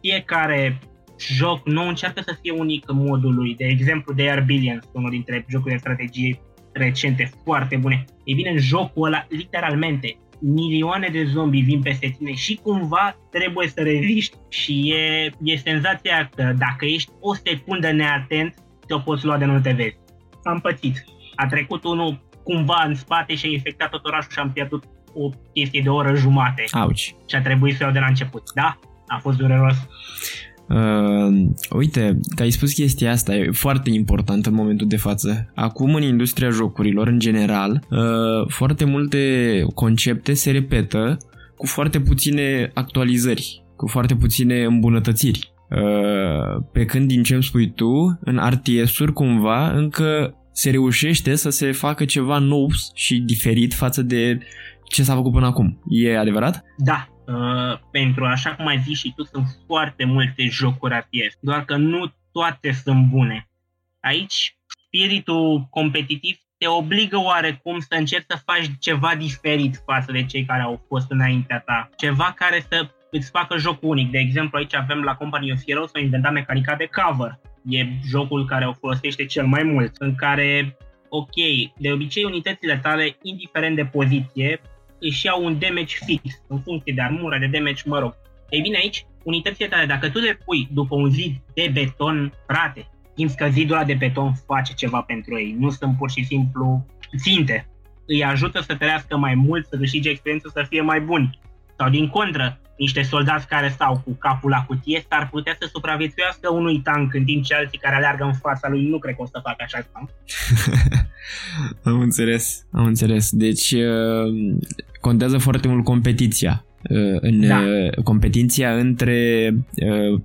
fiecare joc nu încearcă să fie unic în modul lui. De exemplu, The Air Billions, unul dintre jocurile de strategie recente foarte bune. Ei bine, în jocul ăla, literalmente, milioane de zombi vin peste tine și cumva trebuie să reziști. Și e, e senzația că dacă ești o secundă neatent, te-o poți lua de nu te vezi. Am pățit. A trecut unul cumva în spate și a infectat tot orașul și am pierdut o chestie de o oră jumate. Auci. Și a trebuit să iau de la început. Da, a fost dureros. Uh, uite, că ai spus chestia asta, e foarte important în momentul de față. Acum, în industria jocurilor, în general, uh, foarte multe concepte se repetă cu foarte puține actualizări, cu foarte puține îmbunătățiri. Uh, pe când, din ce îmi spui tu, în RTS-uri, cumva, încă se reușește să se facă ceva nou și diferit față de ce s-a făcut până acum. E adevărat? Da, uh, pentru așa cum ai zis și tu, sunt foarte multe jocuri RTS, doar că nu toate sunt bune. Aici, spiritul competitiv te obligă oarecum să încerci să faci ceva diferit față de cei care au fost înaintea ta. Ceva care să îți facă jocul unic. De exemplu, aici avem la Company of Heroes o inventat mecanica de cover e jocul care o folosește cel mai mult, în care, ok, de obicei unitățile tale, indiferent de poziție, își iau un damage fix, în funcție de armură, de damage, mă rog. Ei bine, aici, unitățile tale, dacă tu le pui după un zid de beton, frate, simți că zidul ăla de beton face ceva pentru ei, nu sunt pur și simplu ținte. Îi ajută să trăiască mai mult, să câștige experiență, să fie mai buni. Sau din contră, niște soldați care stau cu capul la cutie s-ar putea să supraviețuiască unui tank în timp ce alții care aleargă în fața lui nu cred că o să facă așa ceva. <laughs> am înțeles, am înțeles. Deci uh, contează foarte mult competiția uh, în da. Uh, competiția între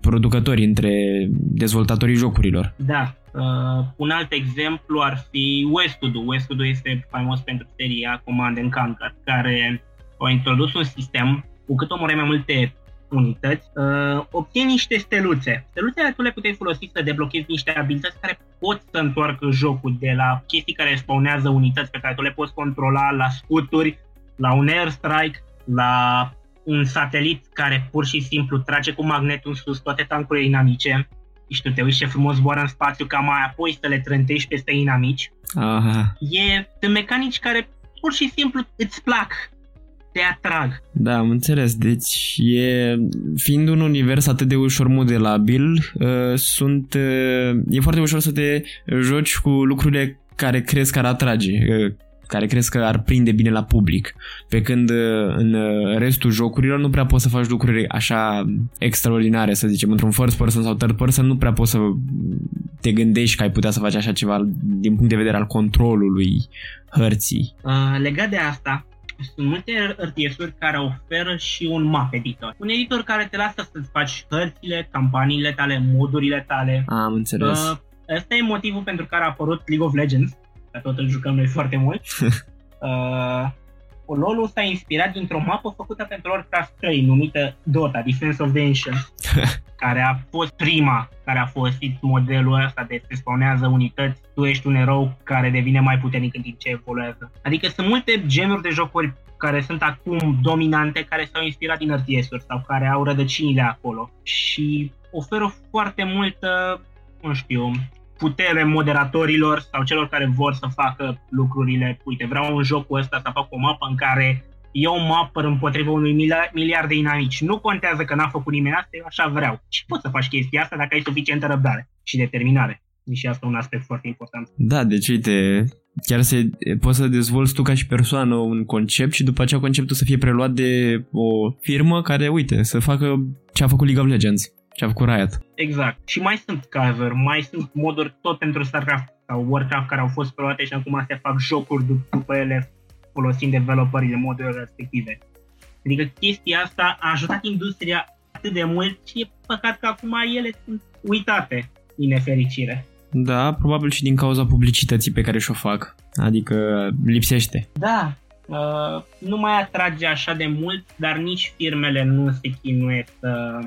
producători, între dezvoltatorii jocurilor. Da. Uh, un alt exemplu ar fi Westwood. Westwood este faimos pentru seria Command and Conquer, care a introdus un sistem cu cât omori mai multe unități, uh, obții niște steluțe. Steluțele tu le puteai folosi să deblochezi niște abilități care pot să întoarcă jocul de la chestii care spawnează unități pe care tu le poți controla la scuturi, la un airstrike, la un satelit care pur și simplu trage cu magnetul în sus toate tancurile inamice și tu te uiți ce frumos zboară în spațiu ca mai apoi să le trântești peste inamici. Aha. E, sunt mecanici care pur și simplu îți plac te atrag. Da, am înțeles. Deci, e, fiind un univers atât de ușor modelabil, uh, sunt, uh, e foarte ușor să te joci cu lucrurile care crezi că ar atrage, uh, care crezi că ar prinde bine la public. Pe când uh, în uh, restul jocurilor nu prea poți să faci lucruri așa extraordinare, să zicem, într-un first person sau third person, nu prea poți să te gândești că ai putea să faci așa ceva din punct de vedere al controlului hărții. Uh, legat de asta, sunt multe RTS-uri care oferă și un map editor. Un editor care te lasă să-ți faci hărțile, campaniile tale, modurile tale. Am înțeles. Uh, ăsta e motivul pentru care a apărut League of Legends, că tot îl jucăm noi foarte mult. <laughs> uh, LoL-ul s-a inspirat dintr-o mapă făcută pentru Warcraft 3, numită Dota, Defense of the Ancients, <laughs> care a fost prima care a folosit modelul ăsta de se spawnează unități, tu ești un erou care devine mai puternic în timp ce evoluează. Adică sunt multe genuri de jocuri care sunt acum dominante, care s-au inspirat din RTS-uri sau care au rădăcinile acolo și oferă foarte multă, nu știu, putere moderatorilor sau celor care vor să facă lucrurile. Uite, vreau un joc cu ăsta să fac o mapă în care eu mă apăr împotriva unui miliard de inamici. Nu contează că n-a făcut nimeni asta, eu așa vreau. Și poți să faci chestia asta dacă ai suficientă răbdare și determinare. Și asta un aspect foarte important. Da, deci uite, chiar se, poți să dezvolți tu ca și persoană un concept și după aceea conceptul să fie preluat de o firmă care, uite, să facă ce a făcut League of Legends, ce a făcut Riot. Exact. Și mai sunt cover, mai sunt moduri tot pentru StarCraft sau Warcraft care au fost preluate și acum se fac jocuri după ele folosind developerii de modurile respective. Adică chestia asta a ajutat industria atât de mult și e păcat că acum ele sunt uitate, din nefericire. Da, probabil și din cauza publicității pe care și-o fac. Adică lipsește. Da, uh, nu mai atrage așa de mult, dar nici firmele nu se chinuie să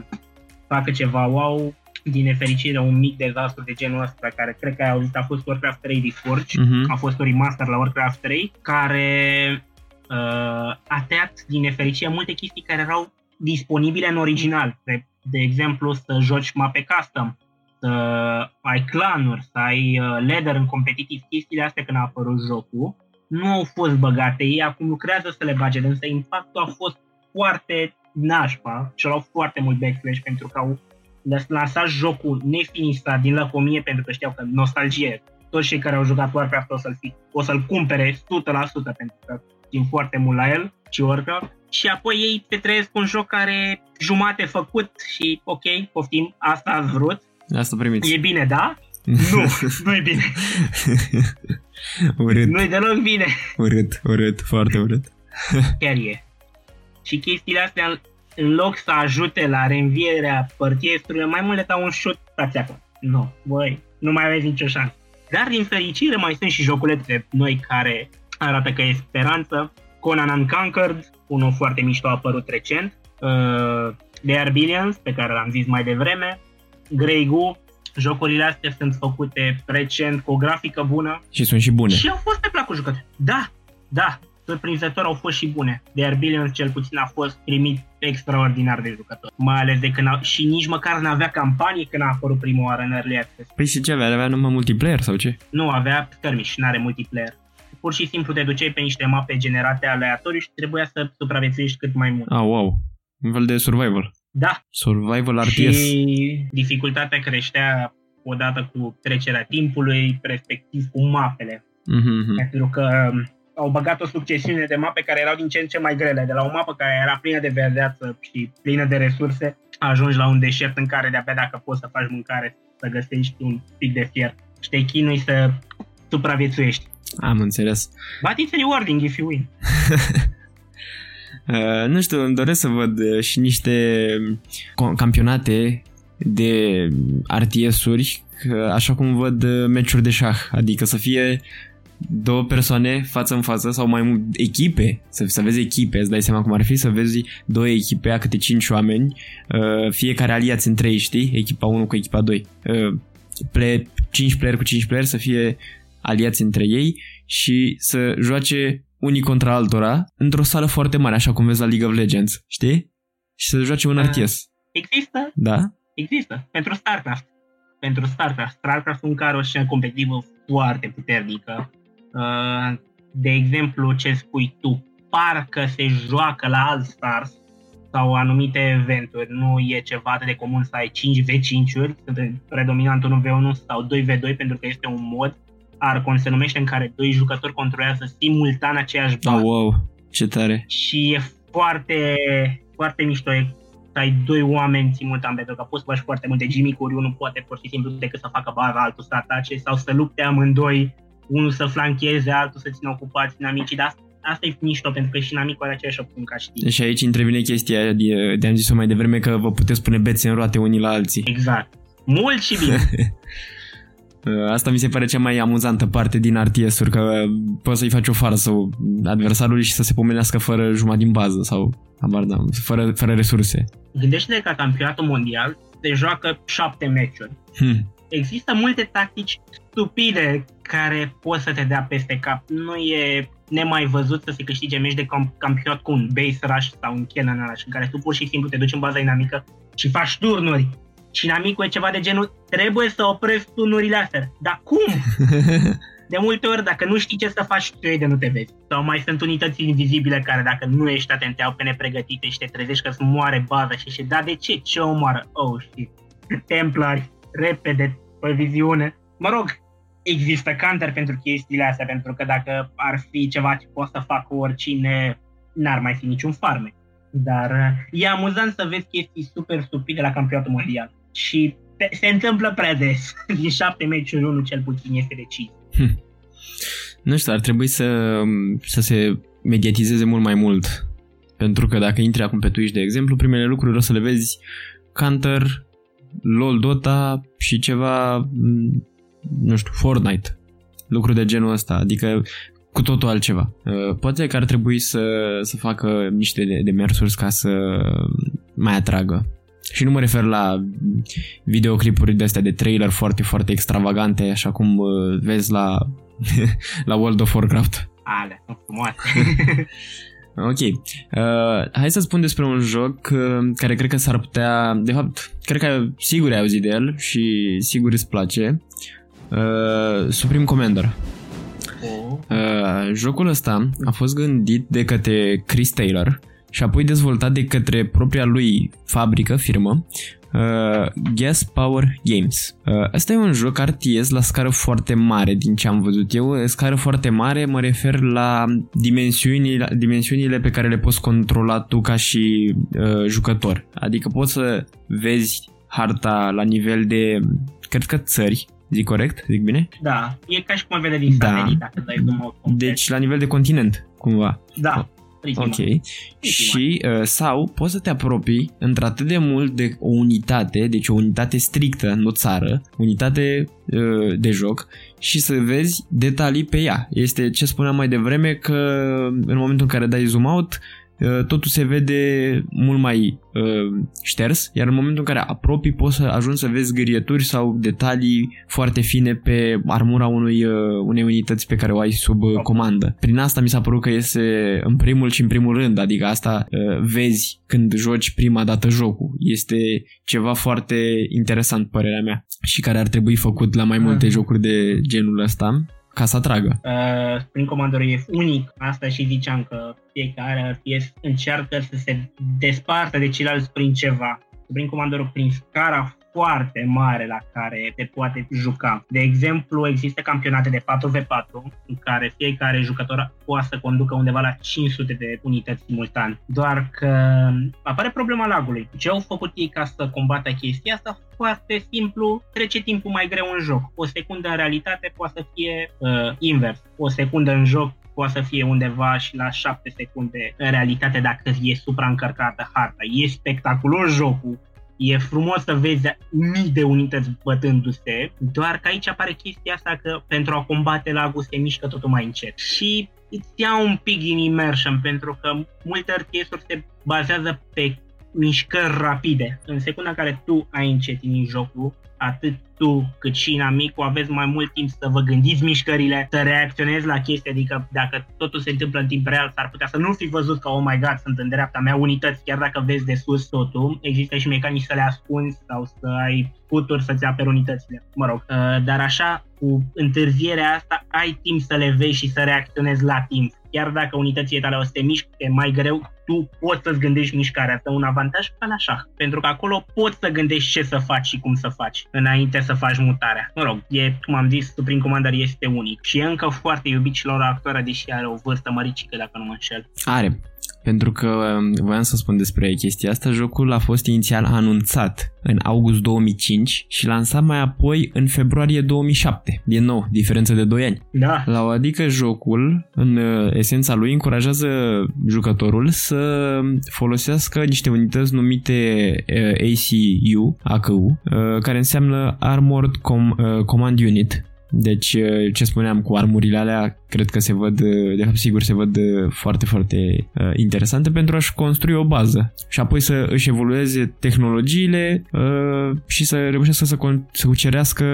facă ceva wow. Din nefericire, un mic dezastru de genul ăsta, care cred că ai auzit, a fost Warcraft 3 Reforged, uh-huh. a fost un remaster la Warcraft 3, care uh, a tăiat, din nefericire, multe chestii care erau disponibile în original. De, de exemplu, să joci mape custom, să ai clanuri, să ai uh, ladder în competitiv, chestiile astea când a apărut jocul, nu au fost băgate, ei acum lucrează să le bage, însă impactul a fost foarte nașpa și au foarte mult backflash pentru că au lansat jocul nefinisat din lăcomie pentru că știau că nostalgie, toți cei care au jucat Warcraft o să-l, fi, o să-l cumpere 100% pentru că țin foarte mult la el și Warcraft și apoi ei te trăiesc un joc care jumate făcut și ok, poftim, asta ați vrut Asta primiți. E bine, da? <laughs> nu, nu e bine. urât. Nu e deloc bine. Urât, urât, foarte urât. Chiar e. Și chestiile astea, în loc să ajute la reînvierea părtiesturilor, mai mult le dau un șut, stați acolo. Nu, voi, nu mai aveți nicio șansă. Dar, din fericire, mai sunt și joculețe noi care arată că e speranță. Conan Unconquered, unul foarte mișto a apărut recent. Uh, The Arbillions, pe care l-am zis mai devreme. Grey Goo, jocurile astea sunt făcute recent cu o grafică bună. Și sunt și bune. Și au fost pe placul jucători. Da, da, surprinzător au fost și bune. De Arbillions cel puțin a fost primit extraordinar de jucători. Mai ales de când a, și nici măcar nu avea campanie când a apărut prima oară în Early Access. Păi și ce avea? Avea numai multiplayer sau ce? Nu, avea skirmish, nu are multiplayer. Pur și simplu te duceai pe niște mape generate aleatoriu și trebuia să supraviețuiești cât mai mult. Ah, wow. Un fel de survival. Da. Survival RTS. Și dificultatea creștea odată cu trecerea timpului, respectiv cu mapele. Mm-hmm. Pentru că um, au băgat o succesiune de mape care erau din ce în ce mai grele. De la o mapă care era plină de verdeață și plină de resurse, ajungi la un deșert în care de-abia dacă poți să faci mâncare, să găsești un pic de fier. Și te chinui să supraviețuiești. Am înțeles. But it's rewarding if you win. <laughs> Uh, nu știu, îmi doresc să văd uh, și niște campionate de RTS-uri, așa cum văd uh, meciuri de șah, adică să fie două persoane față în față sau mai mult echipe, să, să vezi echipe, îți dai seama cum ar fi să vezi două echipe a câte cinci oameni, fiecare aliați între ei, știi? Echipa 1 cu echipa 2. Play, 5 player cu 5 player să fie aliați între ei și să joace unii contra altora într-o sală foarte mare, așa cum vezi la League of Legends, știi? Și să joace un RTS. Există? Da? Există. Pentru StarCraft. Pentru StarCraft. StarCraft un care o scenă competitivă foarte puternică. Uh, de exemplu, ce spui tu, parcă se joacă la All Stars sau anumite eventuri. Nu e ceva atât de comun să ai 5v5-uri, sunt predominant 1v1 sau 2v2 pentru că este un mod Arcon se numește în care doi jucători controlează simultan aceeași bază. Oh, wow, ce tare. Și e foarte, foarte mișto e să ai doi oameni simultan, pentru că poți să faci foarte multe gimmick-uri, unul poate pur și simplu decât să facă baza, altul să atace sau să lupte amândoi, unul să flancheze, altul să țină ocupați dinamicii, dar asta e mișto, pentru că și inamicul are aceeași opțiune ca știi. Deci aici intervine chestia de, de am zis-o mai devreme că vă puteți pune bețe în roate unii la alții. Exact. Mult și bine. Uh, <laughs> asta mi se pare cea mai amuzantă parte din RTS-uri, că poți să-i faci o farsă adversarului și să se pomenească fără jumătate din bază sau, abar da, fără, fără resurse. Gândește-te că campionatul mondial se joacă șapte meciuri. Hmm. Există multe tactici stupide care pot să te dea peste cap. Nu e nemai văzut să se câștige meci de campionat cu un base rush sau un cannon rush în care tu pur și simplu te duci în baza dinamică și faci turnuri și inamicul e ceva de genul, trebuie să opresc tunurile astea. Dar cum? <laughs> de multe ori, dacă nu știi ce să faci, tu de nu te vezi. Sau mai sunt unități invizibile care, dacă nu ești atent, te au pe nepregătite și te trezești că îți moare baza și și da, de ce? Ce omoară? Oh, shit. Templari, repede, pe viziune. Mă rog, există counter pentru chestiile astea, pentru că dacă ar fi ceva ce poate să facă oricine, n-ar mai fi niciun farme. Dar uh, e amuzant să vezi chestii super stupide la campionatul mondial. Și se întâmplă prea des. <laughs> Din șapte meciuri, unul cel puțin este decis. Hm. Nu știu, ar trebui să, să se mediatizeze mult mai mult. Pentru că dacă intri acum pe Twitch, de exemplu, primele lucruri o să le vezi Counter, LOL Dota și ceva, nu știu, Fortnite. Lucruri de genul ăsta. Adică cu totul altceva. Uh, poate că ar trebui să, să facă niște demersuri ca să mai atragă. Și nu mă refer la videoclipuri de astea de trailer foarte, foarte extravagante, așa cum uh, vezi la, <laughs> la World of Warcraft. Ale, sunt frumoase. <laughs> ok. Uh, hai să spun despre un joc uh, care cred că s-ar putea... De fapt, cred că sigur ai auzit de el și sigur îți place. Uh, Supreme Commander. Uh, jocul ăsta a fost gândit de către Chris Taylor și apoi dezvoltat de către propria lui fabrică, firmă, uh, Gas Power Games. Uh, asta e un joc RTS la scară foarte mare din ce am văzut eu. Scară foarte mare mă refer la dimensiunile, dimensiunile pe care le poți controla tu ca și uh, jucător. Adică poți să vezi harta la nivel de, cred că țări, Zic corect? Zic bine? Da, e ca și cum vede din da. satelit, dacă dai Deci la nivel de continent, cumva. Da. Prima. Ok. Prima. Și uh, sau poți să te apropii într-atât de mult de o unitate, deci o unitate strictă, nu țară, unitate uh, de joc și să vezi detalii pe ea. Este ce spuneam mai devreme că în momentul în care dai zoom out, Uh, totul se vede mult mai uh, șters, iar în momentul în care apropii poți să ajungi să vezi gârieturi sau detalii foarte fine pe armura unui, uh, unei unități pe care o ai sub uh, comandă. Prin asta mi s-a părut că este în primul și în primul rând, adică asta uh, vezi când joci prima dată jocul. Este ceva foarte interesant, părerea mea, și care ar trebui făcut la mai multe mm. jocuri de genul ăsta ca să atragă. Uh, Spring Commander e unic, asta și ziceam că fiecare RTS încearcă să se despartă de ceilalți prin ceva. Spring Commander prin scara foarte mare la care te poate juca. De exemplu, există campionate de 4v4 în care fiecare jucător poate să conducă undeva la 500 de unități simultan. Doar că apare problema lagului. Ce au făcut ei ca să combată chestia asta? Foarte simplu, trece timpul mai greu în joc. O secundă în realitate poate să fie uh, invers. O secundă în joc poate să fie undeva și la 7 secunde în realitate dacă e supraîncărcată harta. E spectaculos jocul, E frumos să vezi mii de unități bătându-se, doar că aici apare chestia asta că pentru a combate lagul se mișcă totul mai încet. Și îți ia un pic din immersion, pentru că multe RTS-uri se bazează pe mișcări rapide. În secunda în care tu ai încetinit jocul, atât tu cât și inamicul aveți mai mult timp să vă gândiți mișcările, să reacționezi la chestii, adică dacă totul se întâmplă în timp real, s-ar putea să nu fi văzut că, oh my god, sunt în dreapta mea unități, chiar dacă vezi de sus totul, există și mecanici să le ascunzi sau să ai scuturi să-ți aperi unitățile, mă rog. Uh, dar așa, cu întârzierea asta, ai timp să le vezi și să reacționezi la timp. Chiar dacă unitățile tale o să te miște mai greu, tu poți să-ți gândești mișcarea. Asta un avantaj ca la șah. Pentru că acolo poți să gândești ce să faci și cum să faci înainte să faci mutarea. Mă rog, e, cum am zis, Supreme Commander este unic și e încă foarte iubit și la actoare, deși are o vârstă măricică, dacă nu mă înșel. Are. Pentru că um, voiam să spun despre chestia asta, jocul a fost inițial anunțat în august 2005 și lansat mai apoi în februarie 2007. Din nou, diferență de 2 ani. Da. La o adică jocul, în uh, esența lui, încurajează jucătorul să folosească niște unități numite uh, ACU, ACU, uh, care înseamnă Armored Com- Command Unit, deci, uh, ce spuneam cu armurile alea, cred că se văd, uh, de fapt sigur se văd uh, foarte, foarte uh, interesante pentru a-și construi o bază și apoi să își evolueze tehnologiile uh, și să reușească să, con- să cucerească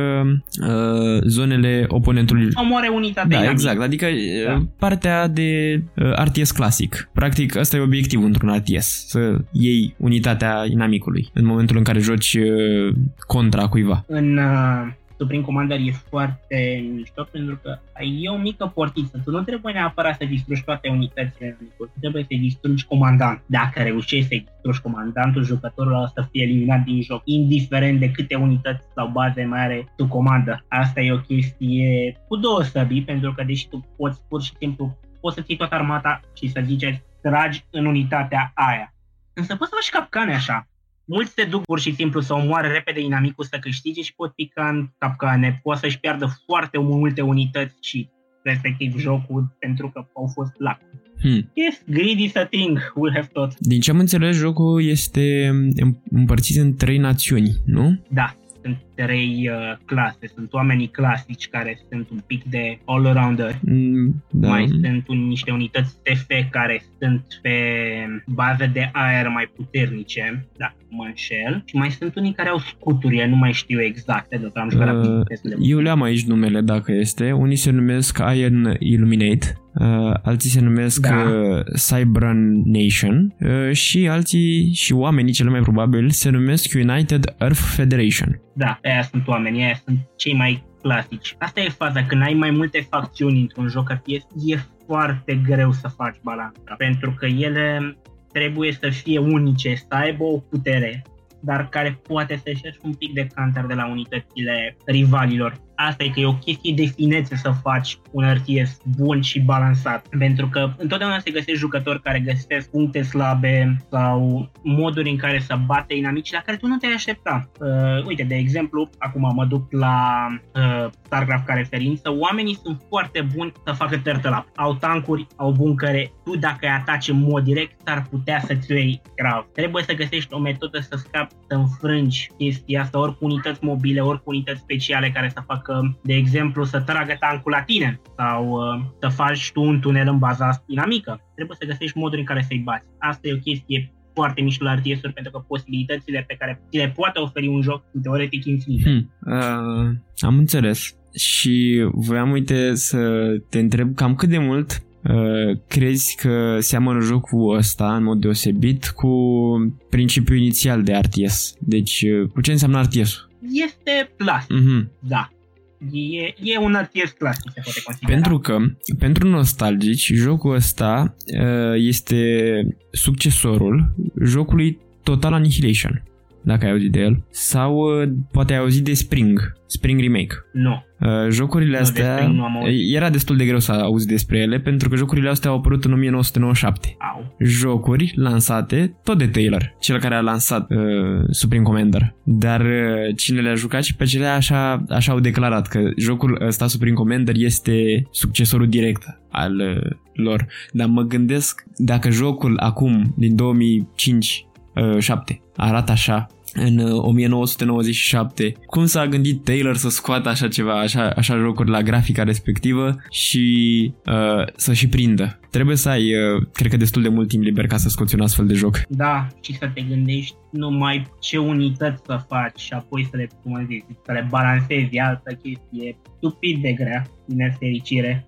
uh, zonele oponentului. Omoare unitatea. Da, exact. Adică da. partea de uh, RTS clasic. Practic, ăsta e obiectivul într-un RTS, să iei unitatea inamicului în momentul în care joci uh, contra cuiva. În uh Supreme Commander e foarte mișto pentru că e o mică portiță. Tu nu trebuie neapărat să distrugi toate unitățile în tu trebuie să distrugi comandant. Dacă reușești să distrugi comandantul, jucătorul o să fie eliminat din joc, indiferent de câte unități sau baze mai are tu comandă. Asta e o chestie cu două săbii, pentru că deși tu poți pur și simplu poți să ții toată armata și să ziceți tragi în unitatea aia. Însă poți să faci capcane așa mulți se duc pur și simplu să omoare repede inamicul să câștige și pot pica în capcane, pot să-și piardă foarte multe unități și respectiv jocul pentru că au fost lac. Hmm. Yes, greedy is a thing, we have thought. Din ce am înțeles, jocul este împărțit în trei națiuni, nu? Da, sunt trei uh, clase. Sunt oamenii clasici care sunt un pic de all-rounder. Mm, da. Mai sunt un, niște unități TF care sunt pe baze de aer mai puternice, dacă mă înșel. Și mai sunt unii care au scuturi, nu mai știu exact, pentru că am jucat uh, Eu le am aici numele, dacă este. Unii se numesc Iron Illuminate, uh, alții se numesc da. uh, Cybran Nation uh, și alții și oamenii cele mai probabil se numesc United Earth Federation. Da, aia sunt oamenii, aia sunt cei mai clasici. Asta e faza, când ai mai multe facțiuni într-un joc RTS, e foarte greu să faci balanța, pentru că ele trebuie să fie unice, să aibă o putere, dar care poate să-și un pic de counter de la unitățile rivalilor asta e că e o chestie de finețe să faci un RTS bun și balansat. Pentru că întotdeauna se găsesc jucători care găsesc puncte slabe sau moduri în care să bate inamici la care tu nu te-ai aștepta. Uh, uite, de exemplu, acum mă duc la uh, StarCraft ca referință, oamenii sunt foarte buni să facă turtle up. Au tancuri, au buncăre, tu dacă îi ataci în mod direct, s-ar putea să-ți iei grav. Trebuie să găsești o metodă să scapi, să înfrângi chestia asta, ori cu unități mobile, ori cu unități speciale care să facă de exemplu, să tragă tancul la tine sau uh, să faci tu un tunel în baza inamică. Trebuie să găsești moduri în care să-i bați. Asta e o chestie foarte mișto la RTS-uri pentru că posibilitățile pe care ți le poate oferi un joc sunt teoretic infinite. Hmm. Uh, am înțeles. Și voiam, uite, să te întreb cam cât de mult Uh, crezi că seamănă jocul ăsta în mod deosebit cu principiul inițial de RTS? Deci, uh, cu ce înseamnă RTS-ul? Este clasic, uh-huh. da. E, e un RTS clasic, se poate considera. Pentru că, pentru nostalgici, jocul ăsta uh, este succesorul jocului Total Annihilation, dacă ai auzit de el, sau uh, poate ai auzit de Spring, Spring Remake. Nu. Uh, jocurile nu, astea, era destul de greu să auzi despre ele pentru că jocurile astea au apărut în 1997. Au. Jocuri lansate tot de Taylor, cel care a lansat uh, Supreme Commander. Dar uh, cine le-a jucat și pe cele așa, așa au declarat că jocul ăsta Supreme Commander este succesorul direct al uh, lor. Dar mă gândesc dacă jocul acum, din 2005 7 uh, arată așa în 1997. Uh, Cum s-a gândit Taylor să scoată așa ceva, așa, așa jocuri la grafica respectivă și uh, să și prindă. Trebuie să ai, uh, cred că, destul de mult timp liber ca să scoți un astfel de joc. Da, și să te gândești numai ce unități să faci și apoi să le, cum zic, să le balancezi altă chestie stupid de grea, din nefericire.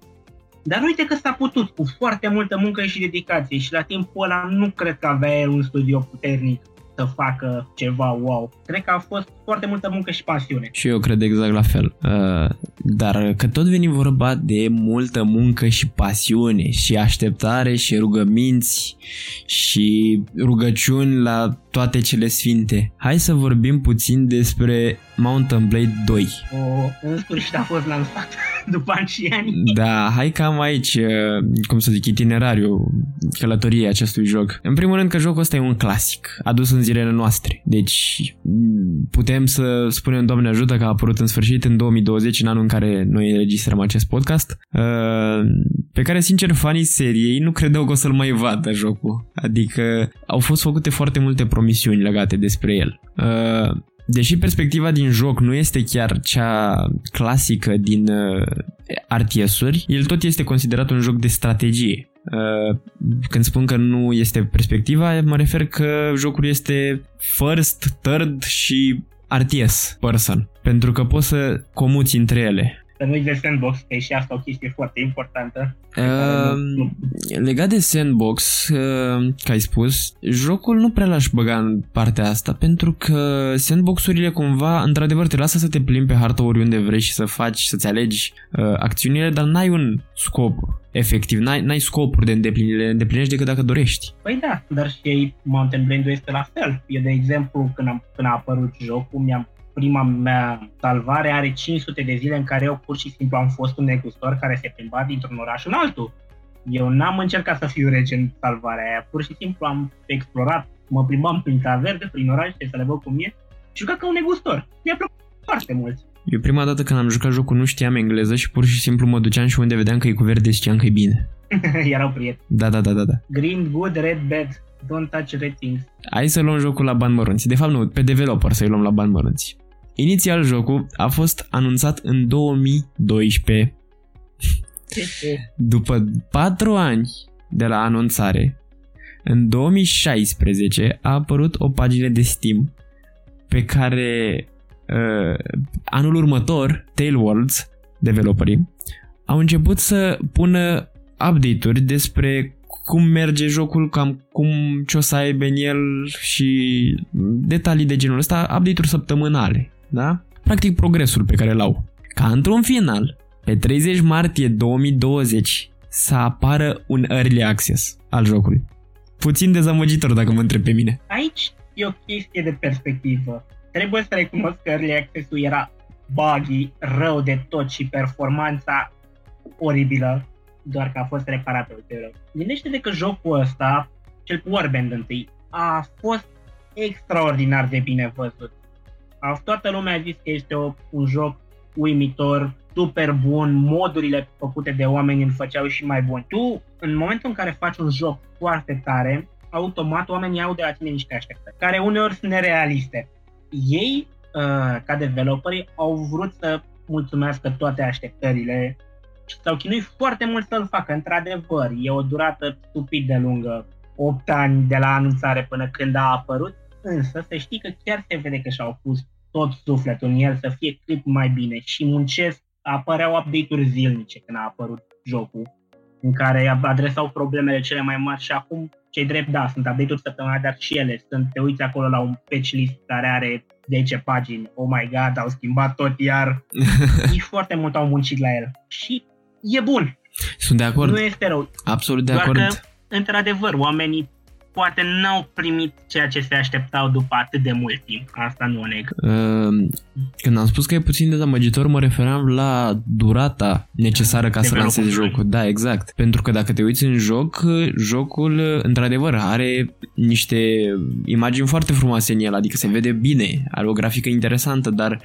Dar uite că s-a putut cu foarte multă muncă și dedicație și la timpul ăla nu cred că avea un studio puternic să facă ceva wow. Cred că a fost foarte multă muncă și pasiune. Și eu cred exact la fel. Uh, dar că tot veni vorba de multă muncă și pasiune și așteptare și rugăminți și rugăciuni la toate cele sfinte. Hai să vorbim puțin despre Mountain Blade 2. O, în sfârșit a fost lansat <laughs> după ani și ani. Da, hai cam aici, uh, cum să zic, itinerariu călătoriei acestui joc. În primul rând că jocul ăsta e un clasic, adus în zilele noastre. Deci putem să spunem, Doamne ajută, că a apărut în sfârșit în 2020, în anul în care noi înregistrăm acest podcast, uh, pe care, sincer, fanii seriei nu credeau că o să-l mai vadă jocul. Adică au fost făcute foarte multe promisiuni legate despre el. Uh, deși perspectiva din joc nu este chiar cea clasică din uh, RTS-uri, el tot este considerat un joc de strategie. Uh, când spun că nu este perspectiva, mă refer că jocul este first, third și RTS person, pentru că poți să comuți între ele. Să nu-i de sandbox, că e și asta o chestie foarte importantă. Uh, legat de sandbox, uh, ca ai spus, jocul nu prea l-aș băga în partea asta, pentru că sandbox-urile cumva, într-adevăr, te lasă să te plimbi pe hartă oriunde vrei și să faci, să-ți alegi uh, acțiunile, dar n-ai un scop efectiv, n-ai, n-ai scopuri de îndeplinire, le îndeplinești decât dacă dorești. Păi da, dar și Mountain Blade este la fel. Eu, de exemplu, când, am, când a apărut jocul, mi-am prima mea salvare are 500 de zile în care eu pur și simplu am fost un negustor care se plimba dintr-un oraș în altul. Eu n-am încercat să fiu rege în salvarea aia, pur și simplu am explorat, mă plimbam prin taverne, prin oraș, să le văd cum e, și jucat ca un negustor. Mi-a plăcut foarte mult. Eu prima dată când am jucat jocul nu știam engleză și pur și simplu mă duceam și unde vedeam că e cu verde știam că e bine. <laughs> Erau prieteni. Da, da, da, da, da. Green good, red bad. Don't touch red things. Hai să luăm jocul la bani mărunți. De fapt nu, pe developer să-i luăm la bani mărunți. Inițial jocul a fost anunțat în 2012. După 4 ani de la anunțare, în 2016 a apărut o pagină de Steam pe care uh, anul următor Tailworlds, developerii, au început să pună update-uri despre cum merge jocul, cam cum ce o să aibă în el și detalii de genul ăsta, update-uri săptămânale da? Practic progresul pe care l-au. Ca într-un final, pe 30 martie 2020, să apară un early access al jocului. Puțin dezamăgitor dacă mă întreb pe mine. Aici e o chestie de perspectivă. Trebuie să recunosc că early access-ul era buggy, rău de tot și performanța oribilă, doar că a fost reparată ulterior. Gândește-te că jocul ăsta, cel cu Warband întâi, a fost extraordinar de bine văzut toată lumea a zis că este o, un joc uimitor, super bun, modurile făcute de oameni îl făceau și mai bun. Tu, în momentul în care faci un joc foarte tare, automat oamenii au de la tine niște așteptări, care uneori sunt nerealiste. Ei, uh, ca developeri, au vrut să mulțumească toate așteptările și s-au chinuit foarte mult să-l facă. Într-adevăr, e o durată stupid de lungă, 8 ani de la anunțare până când a apărut, însă să știi că chiar se vede că și-au pus tot sufletul în el să fie cât mai bine și muncesc, apăreau update-uri zilnice când a apărut jocul, în care adresau problemele cele mai mari și acum, cei drept, da, sunt update-uri săptămânale, dar și ele sunt, te uiți acolo la un patch list care are 10 pagini, oh my god, au schimbat tot iar, <laughs> și foarte mult au muncit la el și e bun. Sunt de acord. Nu este rău. Absolut de Doar acord. Că, într-adevăr, oamenii poate n-au primit ceea ce se așteptau după atât de mult timp. Asta nu o neg. Ehm, când am spus că e puțin dezamăgitor, mă refeream la durata necesară ca să lansezi jocul. Da, exact. Pentru că dacă te uiți în joc, jocul, într-adevăr, are niște imagini foarte frumoase în el, adică se vede bine, are o grafică interesantă, dar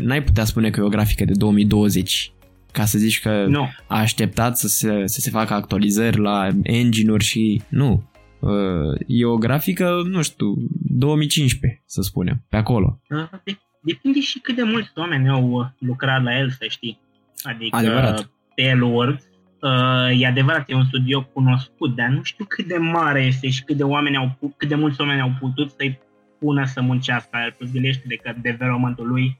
n-ai putea spune că e o grafică de 2020 ca să zici că nu. a așteptat să se, să se facă actualizări la engine-uri și nu. Uh, e o grafică, nu știu, 2015, să spunem, pe acolo. Depinde și cât de mulți oameni au uh, lucrat la el, să știi. Adică Adevărat. Tailwords, uh, e adevărat, e un studio cunoscut, dar nu știu cât de mare este și cât de, oameni au, cât de mulți oameni au putut să-i pună să muncească el. Plus gândește de că developmentul lui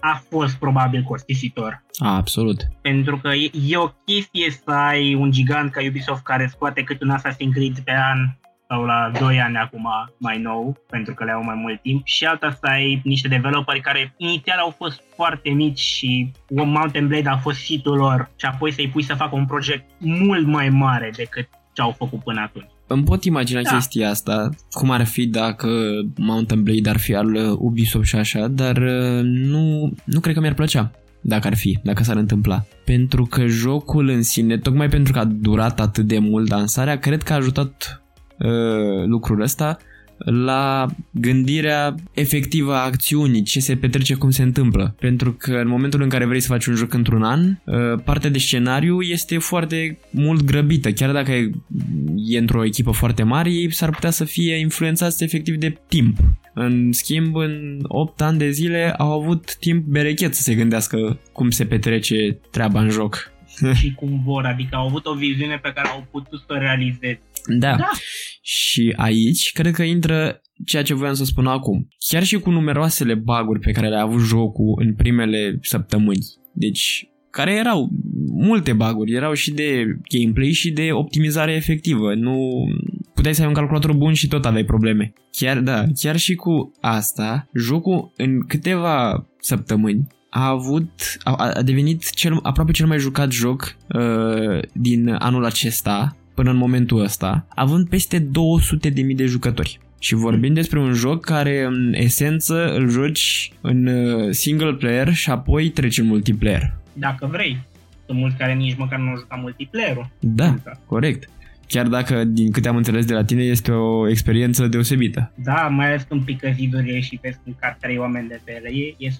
a fost probabil costisitor. A, absolut. Pentru că e, e o chestie să ai un gigant ca Ubisoft care scoate cât un Assassin's Creed pe an sau la 2 ani acum mai nou, pentru că le au mai mult timp, și alta să ai niște developeri care inițial au fost foarte mici și Mountain Blade a fost hitul lor și apoi să-i pui să facă un proiect mult mai mare decât ce au făcut până atunci. Îmi pot imagina da. chestia asta, cum ar fi dacă Mountain Blade ar fi al Ubisoft și așa, dar uh, nu, nu cred că mi-ar plăcea dacă ar fi, dacă s-ar întâmpla. Pentru că jocul în sine, tocmai pentru că a durat atât de mult dansarea, cred că a ajutat uh, lucrul ăsta la gândirea efectivă a acțiunii, ce se petrece, cum se întâmplă. Pentru că în momentul în care vrei să faci un joc într-un an, uh, partea de scenariu este foarte mult grăbită. Chiar dacă e într-o echipă foarte mare, ei s-ar putea să fie influențați efectiv de timp. În schimb, în 8 ani de zile au avut timp berechet să se gândească cum se petrece treaba în joc. și cum vor, adică au avut o viziune pe care au putut să o realizeze. Da. da. Și aici cred că intră ceea ce voiam să spun acum. Chiar și cu numeroasele baguri pe care le-a avut jocul în primele săptămâni. Deci care erau multe baguri, erau și de gameplay și de optimizare efectivă. Nu puteai să ai un calculator bun și tot aveai probleme. Chiar da, chiar și cu asta, jocul în câteva săptămâni a avut, a, a devenit cel, aproape cel mai jucat joc uh, din anul acesta până în momentul ăsta, având peste 200.000 de jucători. Și vorbim despre un joc care în esență îl joci în uh, single player și apoi treci în multiplayer. Dacă vrei. Sunt mulți care nici măcar nu au jucat multiplayer-ul. Da, Încă. corect. Chiar dacă, din câte am înțeles de la tine, este o experiență deosebită. Da, mai ales când pică zidurile și vezi când car trei oameni de pe ele. E, e...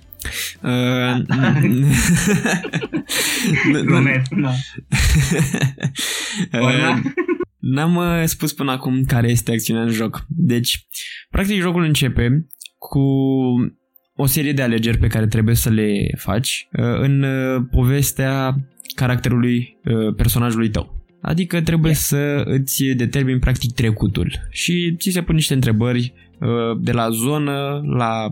Uh, <laughs> Glumesc, nu. <laughs> Uh, n-am uh, spus până acum care este acțiunea în joc. Deci, practic, jocul începe cu o serie de alegeri pe care trebuie să le faci uh, în povestea caracterului personajului tău. Adică trebuie yeah. să îți determini practic trecutul și ți se pun niște întrebări de la zonă, la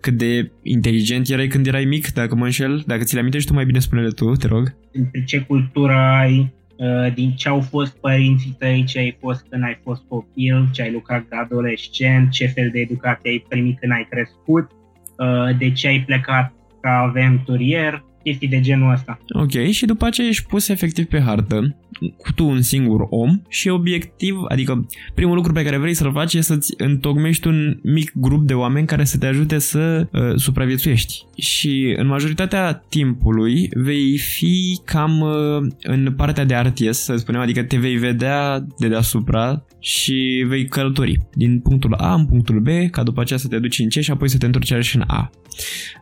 cât de inteligent erai când erai mic, dacă mă înșel, dacă ți le amintești tu mai bine spune-le tu, te rog. Din ce cultură ai, uh, din ce au fost părinții tăi, ce ai fost când ai fost copil, ce ai lucrat de adolescent, ce fel de educație ai primit când ai crescut, uh, de ce ai plecat ca aventurier, chestii de genul ăsta. Ok, și după aceea ești pus efectiv pe hartă cu tu un singur om și obiectiv, adică primul lucru pe care vrei să-l faci este să-ți întocmești un mic grup de oameni care să te ajute să uh, supraviețuiești. Și în majoritatea timpului vei fi cam uh, în partea de RTS, să spunem, adică te vei vedea de deasupra și vei călători din punctul A în punctul B, ca după aceea să te duci în C și apoi să te întorci și în A.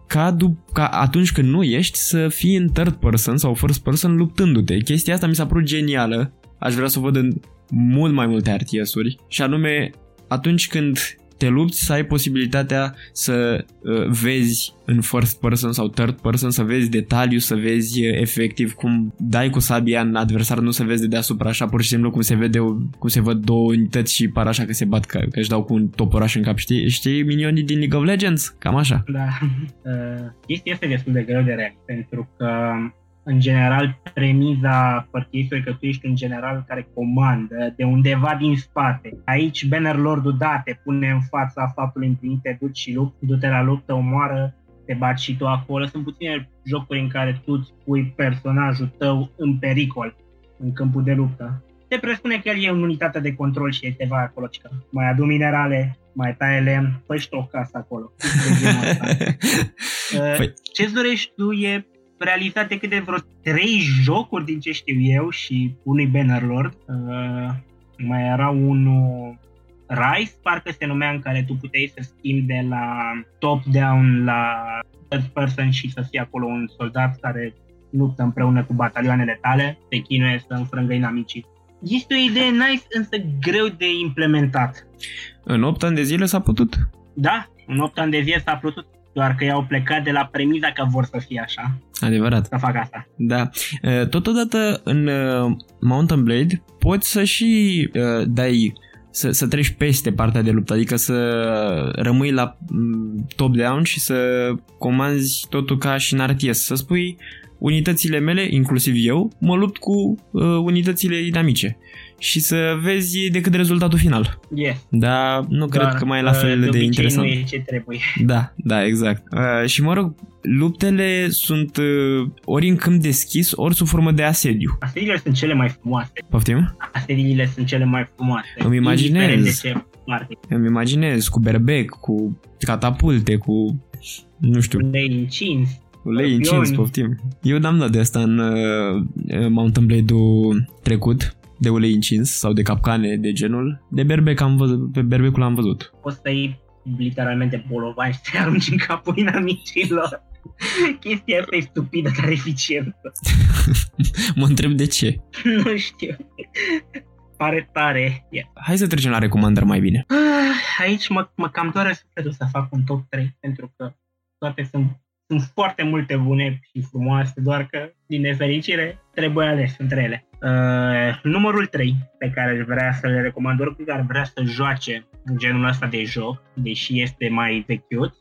Ca, dup- ca atunci când nu ești să fii în third person sau first person luptându-te. Chestia asta mi s-a părut genială. Aș vrea să o văd în mult mai multe RTS-uri și anume atunci când te lupți să ai posibilitatea să uh, vezi în first person sau third person, să vezi detaliu, să vezi uh, efectiv cum dai cu sabia în adversar, nu să vezi de deasupra așa pur și simplu cum se vede, cum se văd două unități și par așa că se bat, că, că își dau cu un toporaș în cap, știi? Știi minionii din League of Legends? Cam așa. Da. <laughs> Uh, chestia este destul de greu de real, pentru că în general, premiza partiei este că tu ești un general care comandă de undeva din spate. Aici Bannerlord-ul da, te pune în fața faptului împlinit, te duci și lupți, du-te la luptă, omoară, te bați și tu acolo. Sunt puține jocuri în care tu îți pui personajul tău în pericol în câmpul de luptă. Te presupune că el e în unitate de control și te va acolo, cică. mai adu minerale, mai taie lemn, păi o casă acolo. <laughs> <laughs> păi... Ce-ți dorești tu e realizate câte vreo trei jocuri din ce știu eu și unui Bannerlord. Uh, mai era unul Rise, parcă se numea, în care tu puteai să schimbi de la top-down la third person și să fii acolo un soldat care luptă împreună cu batalioanele tale, te chinuie să înfrângă inamicii. Este o idee nice, însă greu de implementat. În 8 ani de zile s-a putut? Da, în 8 ani de zile s-a putut doar că i-au plecat de la premiza că vor să fie așa. Adevărat. Să fac asta. Da. Totodată în Mountain Blade poți să și dai să, să treci peste partea de luptă, adică să rămâi la top-down și să comanzi totul ca și în RTS, să spui unitățile mele, inclusiv eu, mă lupt cu uh, unitățile dinamice și să vezi decât rezultatul final. Yeah. Dar nu Doar, cred că mai e la fel de, de interesant. Nu e ce trebuie. <laughs> Da, da, exact. Uh, și mă rog, luptele sunt uh, ori în câmp deschis, ori sub formă de asediu. Asediile sunt cele mai frumoase. Poftim? Asediile sunt cele mai frumoase. Îmi imaginez. Îmi imaginez cu berbec, cu catapulte, cu nu știu. Ulei incins. Ulei incins, poftim. Eu n-am dat de asta în uh, Mountain Blade-ul trecut de ulei incins sau de capcane de genul. De berbec am văzut, pe berbecul am văzut. Poți să iei literalmente bolovani și să arunci în capul inamicilor. <laughs> Chestia asta e stupidă, dar eficientă. <laughs> mă întreb de ce. <laughs> nu știu. Pare tare. Yeah. Hai să trecem la recomandări mai bine. Ah, aici mă, mă cam doare sufletul să fac un top 3, pentru că toate sunt sunt foarte multe bune și frumoase, doar că, din nefericire, trebuie ales între ele. Uh, numărul 3 pe care aș vrea să le recomand oricui care vrea să joace genul ăsta de joc, deși este mai vechiut,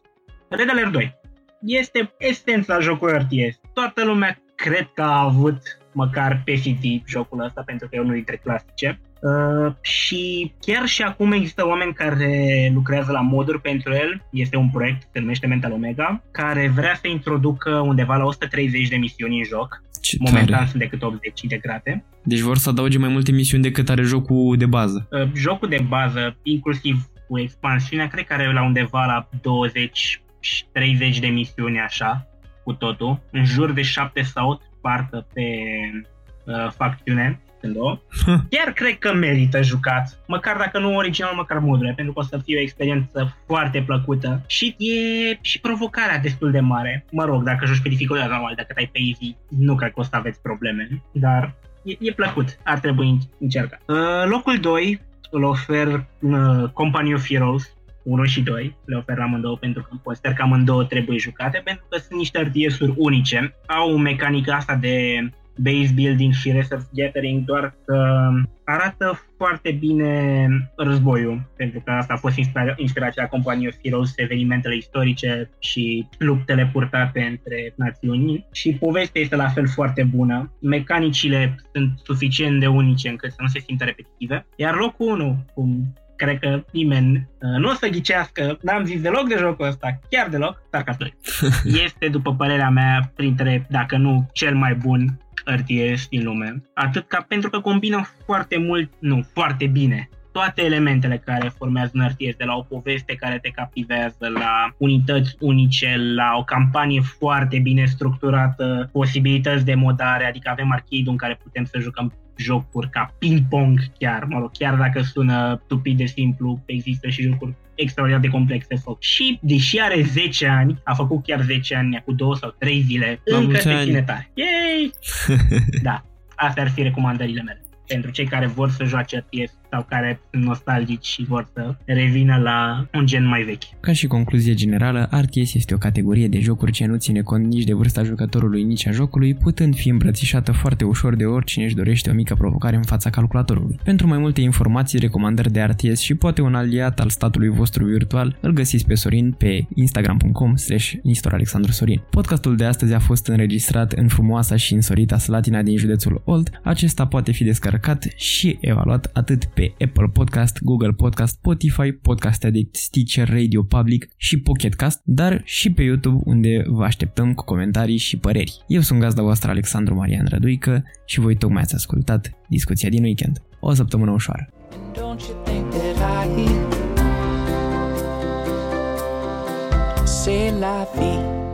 Red Alert 2. Este esența jocului RTS. Toată lumea cred că a avut măcar pe CD jocul ăsta, pentru că e unul dintre clasice. Uh, și chiar și acum există oameni care lucrează la moduri pentru el, este un proiect, se numește Mental Omega, care vrea să introducă undeva la 130 de misiuni în joc. Ce Momentan tare. sunt decât 80 integrate. Deci vor să adauge mai multe misiuni decât are jocul de bază. Uh, jocul de bază, inclusiv cu expansiunea, cred că are la undeva la 20-30 de misiuni așa, cu totul, în jur de 7 sau parcă pe uh, facțiune, sunt două. Chiar cred că merită jucat, măcar dacă nu original, măcar modurile, pentru că o să fie o experiență foarte plăcută și e și provocarea destul de mare. Mă rog, dacă joci pe dificultate normal, dacă ai pe easy, nu cred că o să aveți probleme, dar e, e plăcut, ar trebui încercat. Uh, locul 2 îl ofer uh, Company of Heroes 1 și 2, le ofer amândouă pentru că consider că amândouă trebuie jucate pentru că sunt niște RTS-uri unice, au mecanica asta de base building și resource gathering, doar că arată foarte bine războiul, pentru că asta a fost inspira- inspirația Company of Heroes, evenimentele istorice și luptele purtate între națiuni și povestea este la fel foarte bună. Mecanicile sunt suficient de unice încât să nu se simtă repetitive. Iar locul 1, cum cred că nimeni uh, nu o să ghicească, n-am zis deloc de jocul ăsta, chiar deloc, StarCraft 2. <laughs> este, după părerea mea, printre, dacă nu cel mai bun RTS din lume. Atât ca pentru că combină foarte mult, nu, foarte bine toate elementele care formează un RTS, de la o poveste care te captivează, la unități unice, la o campanie foarte bine structurată, posibilități de modare, adică avem arcade în care putem să jucăm jocuri ca ping-pong chiar, mă rog, chiar dacă sună stupid de simplu, există și jocuri extraordinar de complexe foc. Și deși are 10 ani, a făcut chiar 10 ani, cu 2 sau 3 zile, La încă mulți se ani. ține tare. Yay! <laughs> da, astea ar fi recomandările mele pentru cei care vor să joace RTS sau care sunt nostalgici și vor să revină la un gen mai vechi. Ca și concluzie generală, RTS este o categorie de jocuri ce nu ține cont nici de vârsta jucătorului, nici a jocului, putând fi îmbrățișată foarte ușor de oricine își dorește o mică provocare în fața calculatorului. Pentru mai multe informații, recomandări de RTS și poate un aliat al statului vostru virtual, îl găsiți pe Sorin pe instagram.com slash Sorin. Podcastul de astăzi a fost înregistrat în frumoasa și însorita Slatina din județul Olt. Acesta poate fi descărcat și evaluat atât pe Apple Podcast, Google Podcast, Spotify, Podcast Addict, Stitcher, Radio Public și Pocket Cast, dar și pe YouTube unde vă așteptăm cu comentarii și păreri. Eu sunt gazda voastră Alexandru Marian Răduică și voi tocmai ați ascultat discuția din weekend. O săptămână ușoară! And don't you think that I say la vie?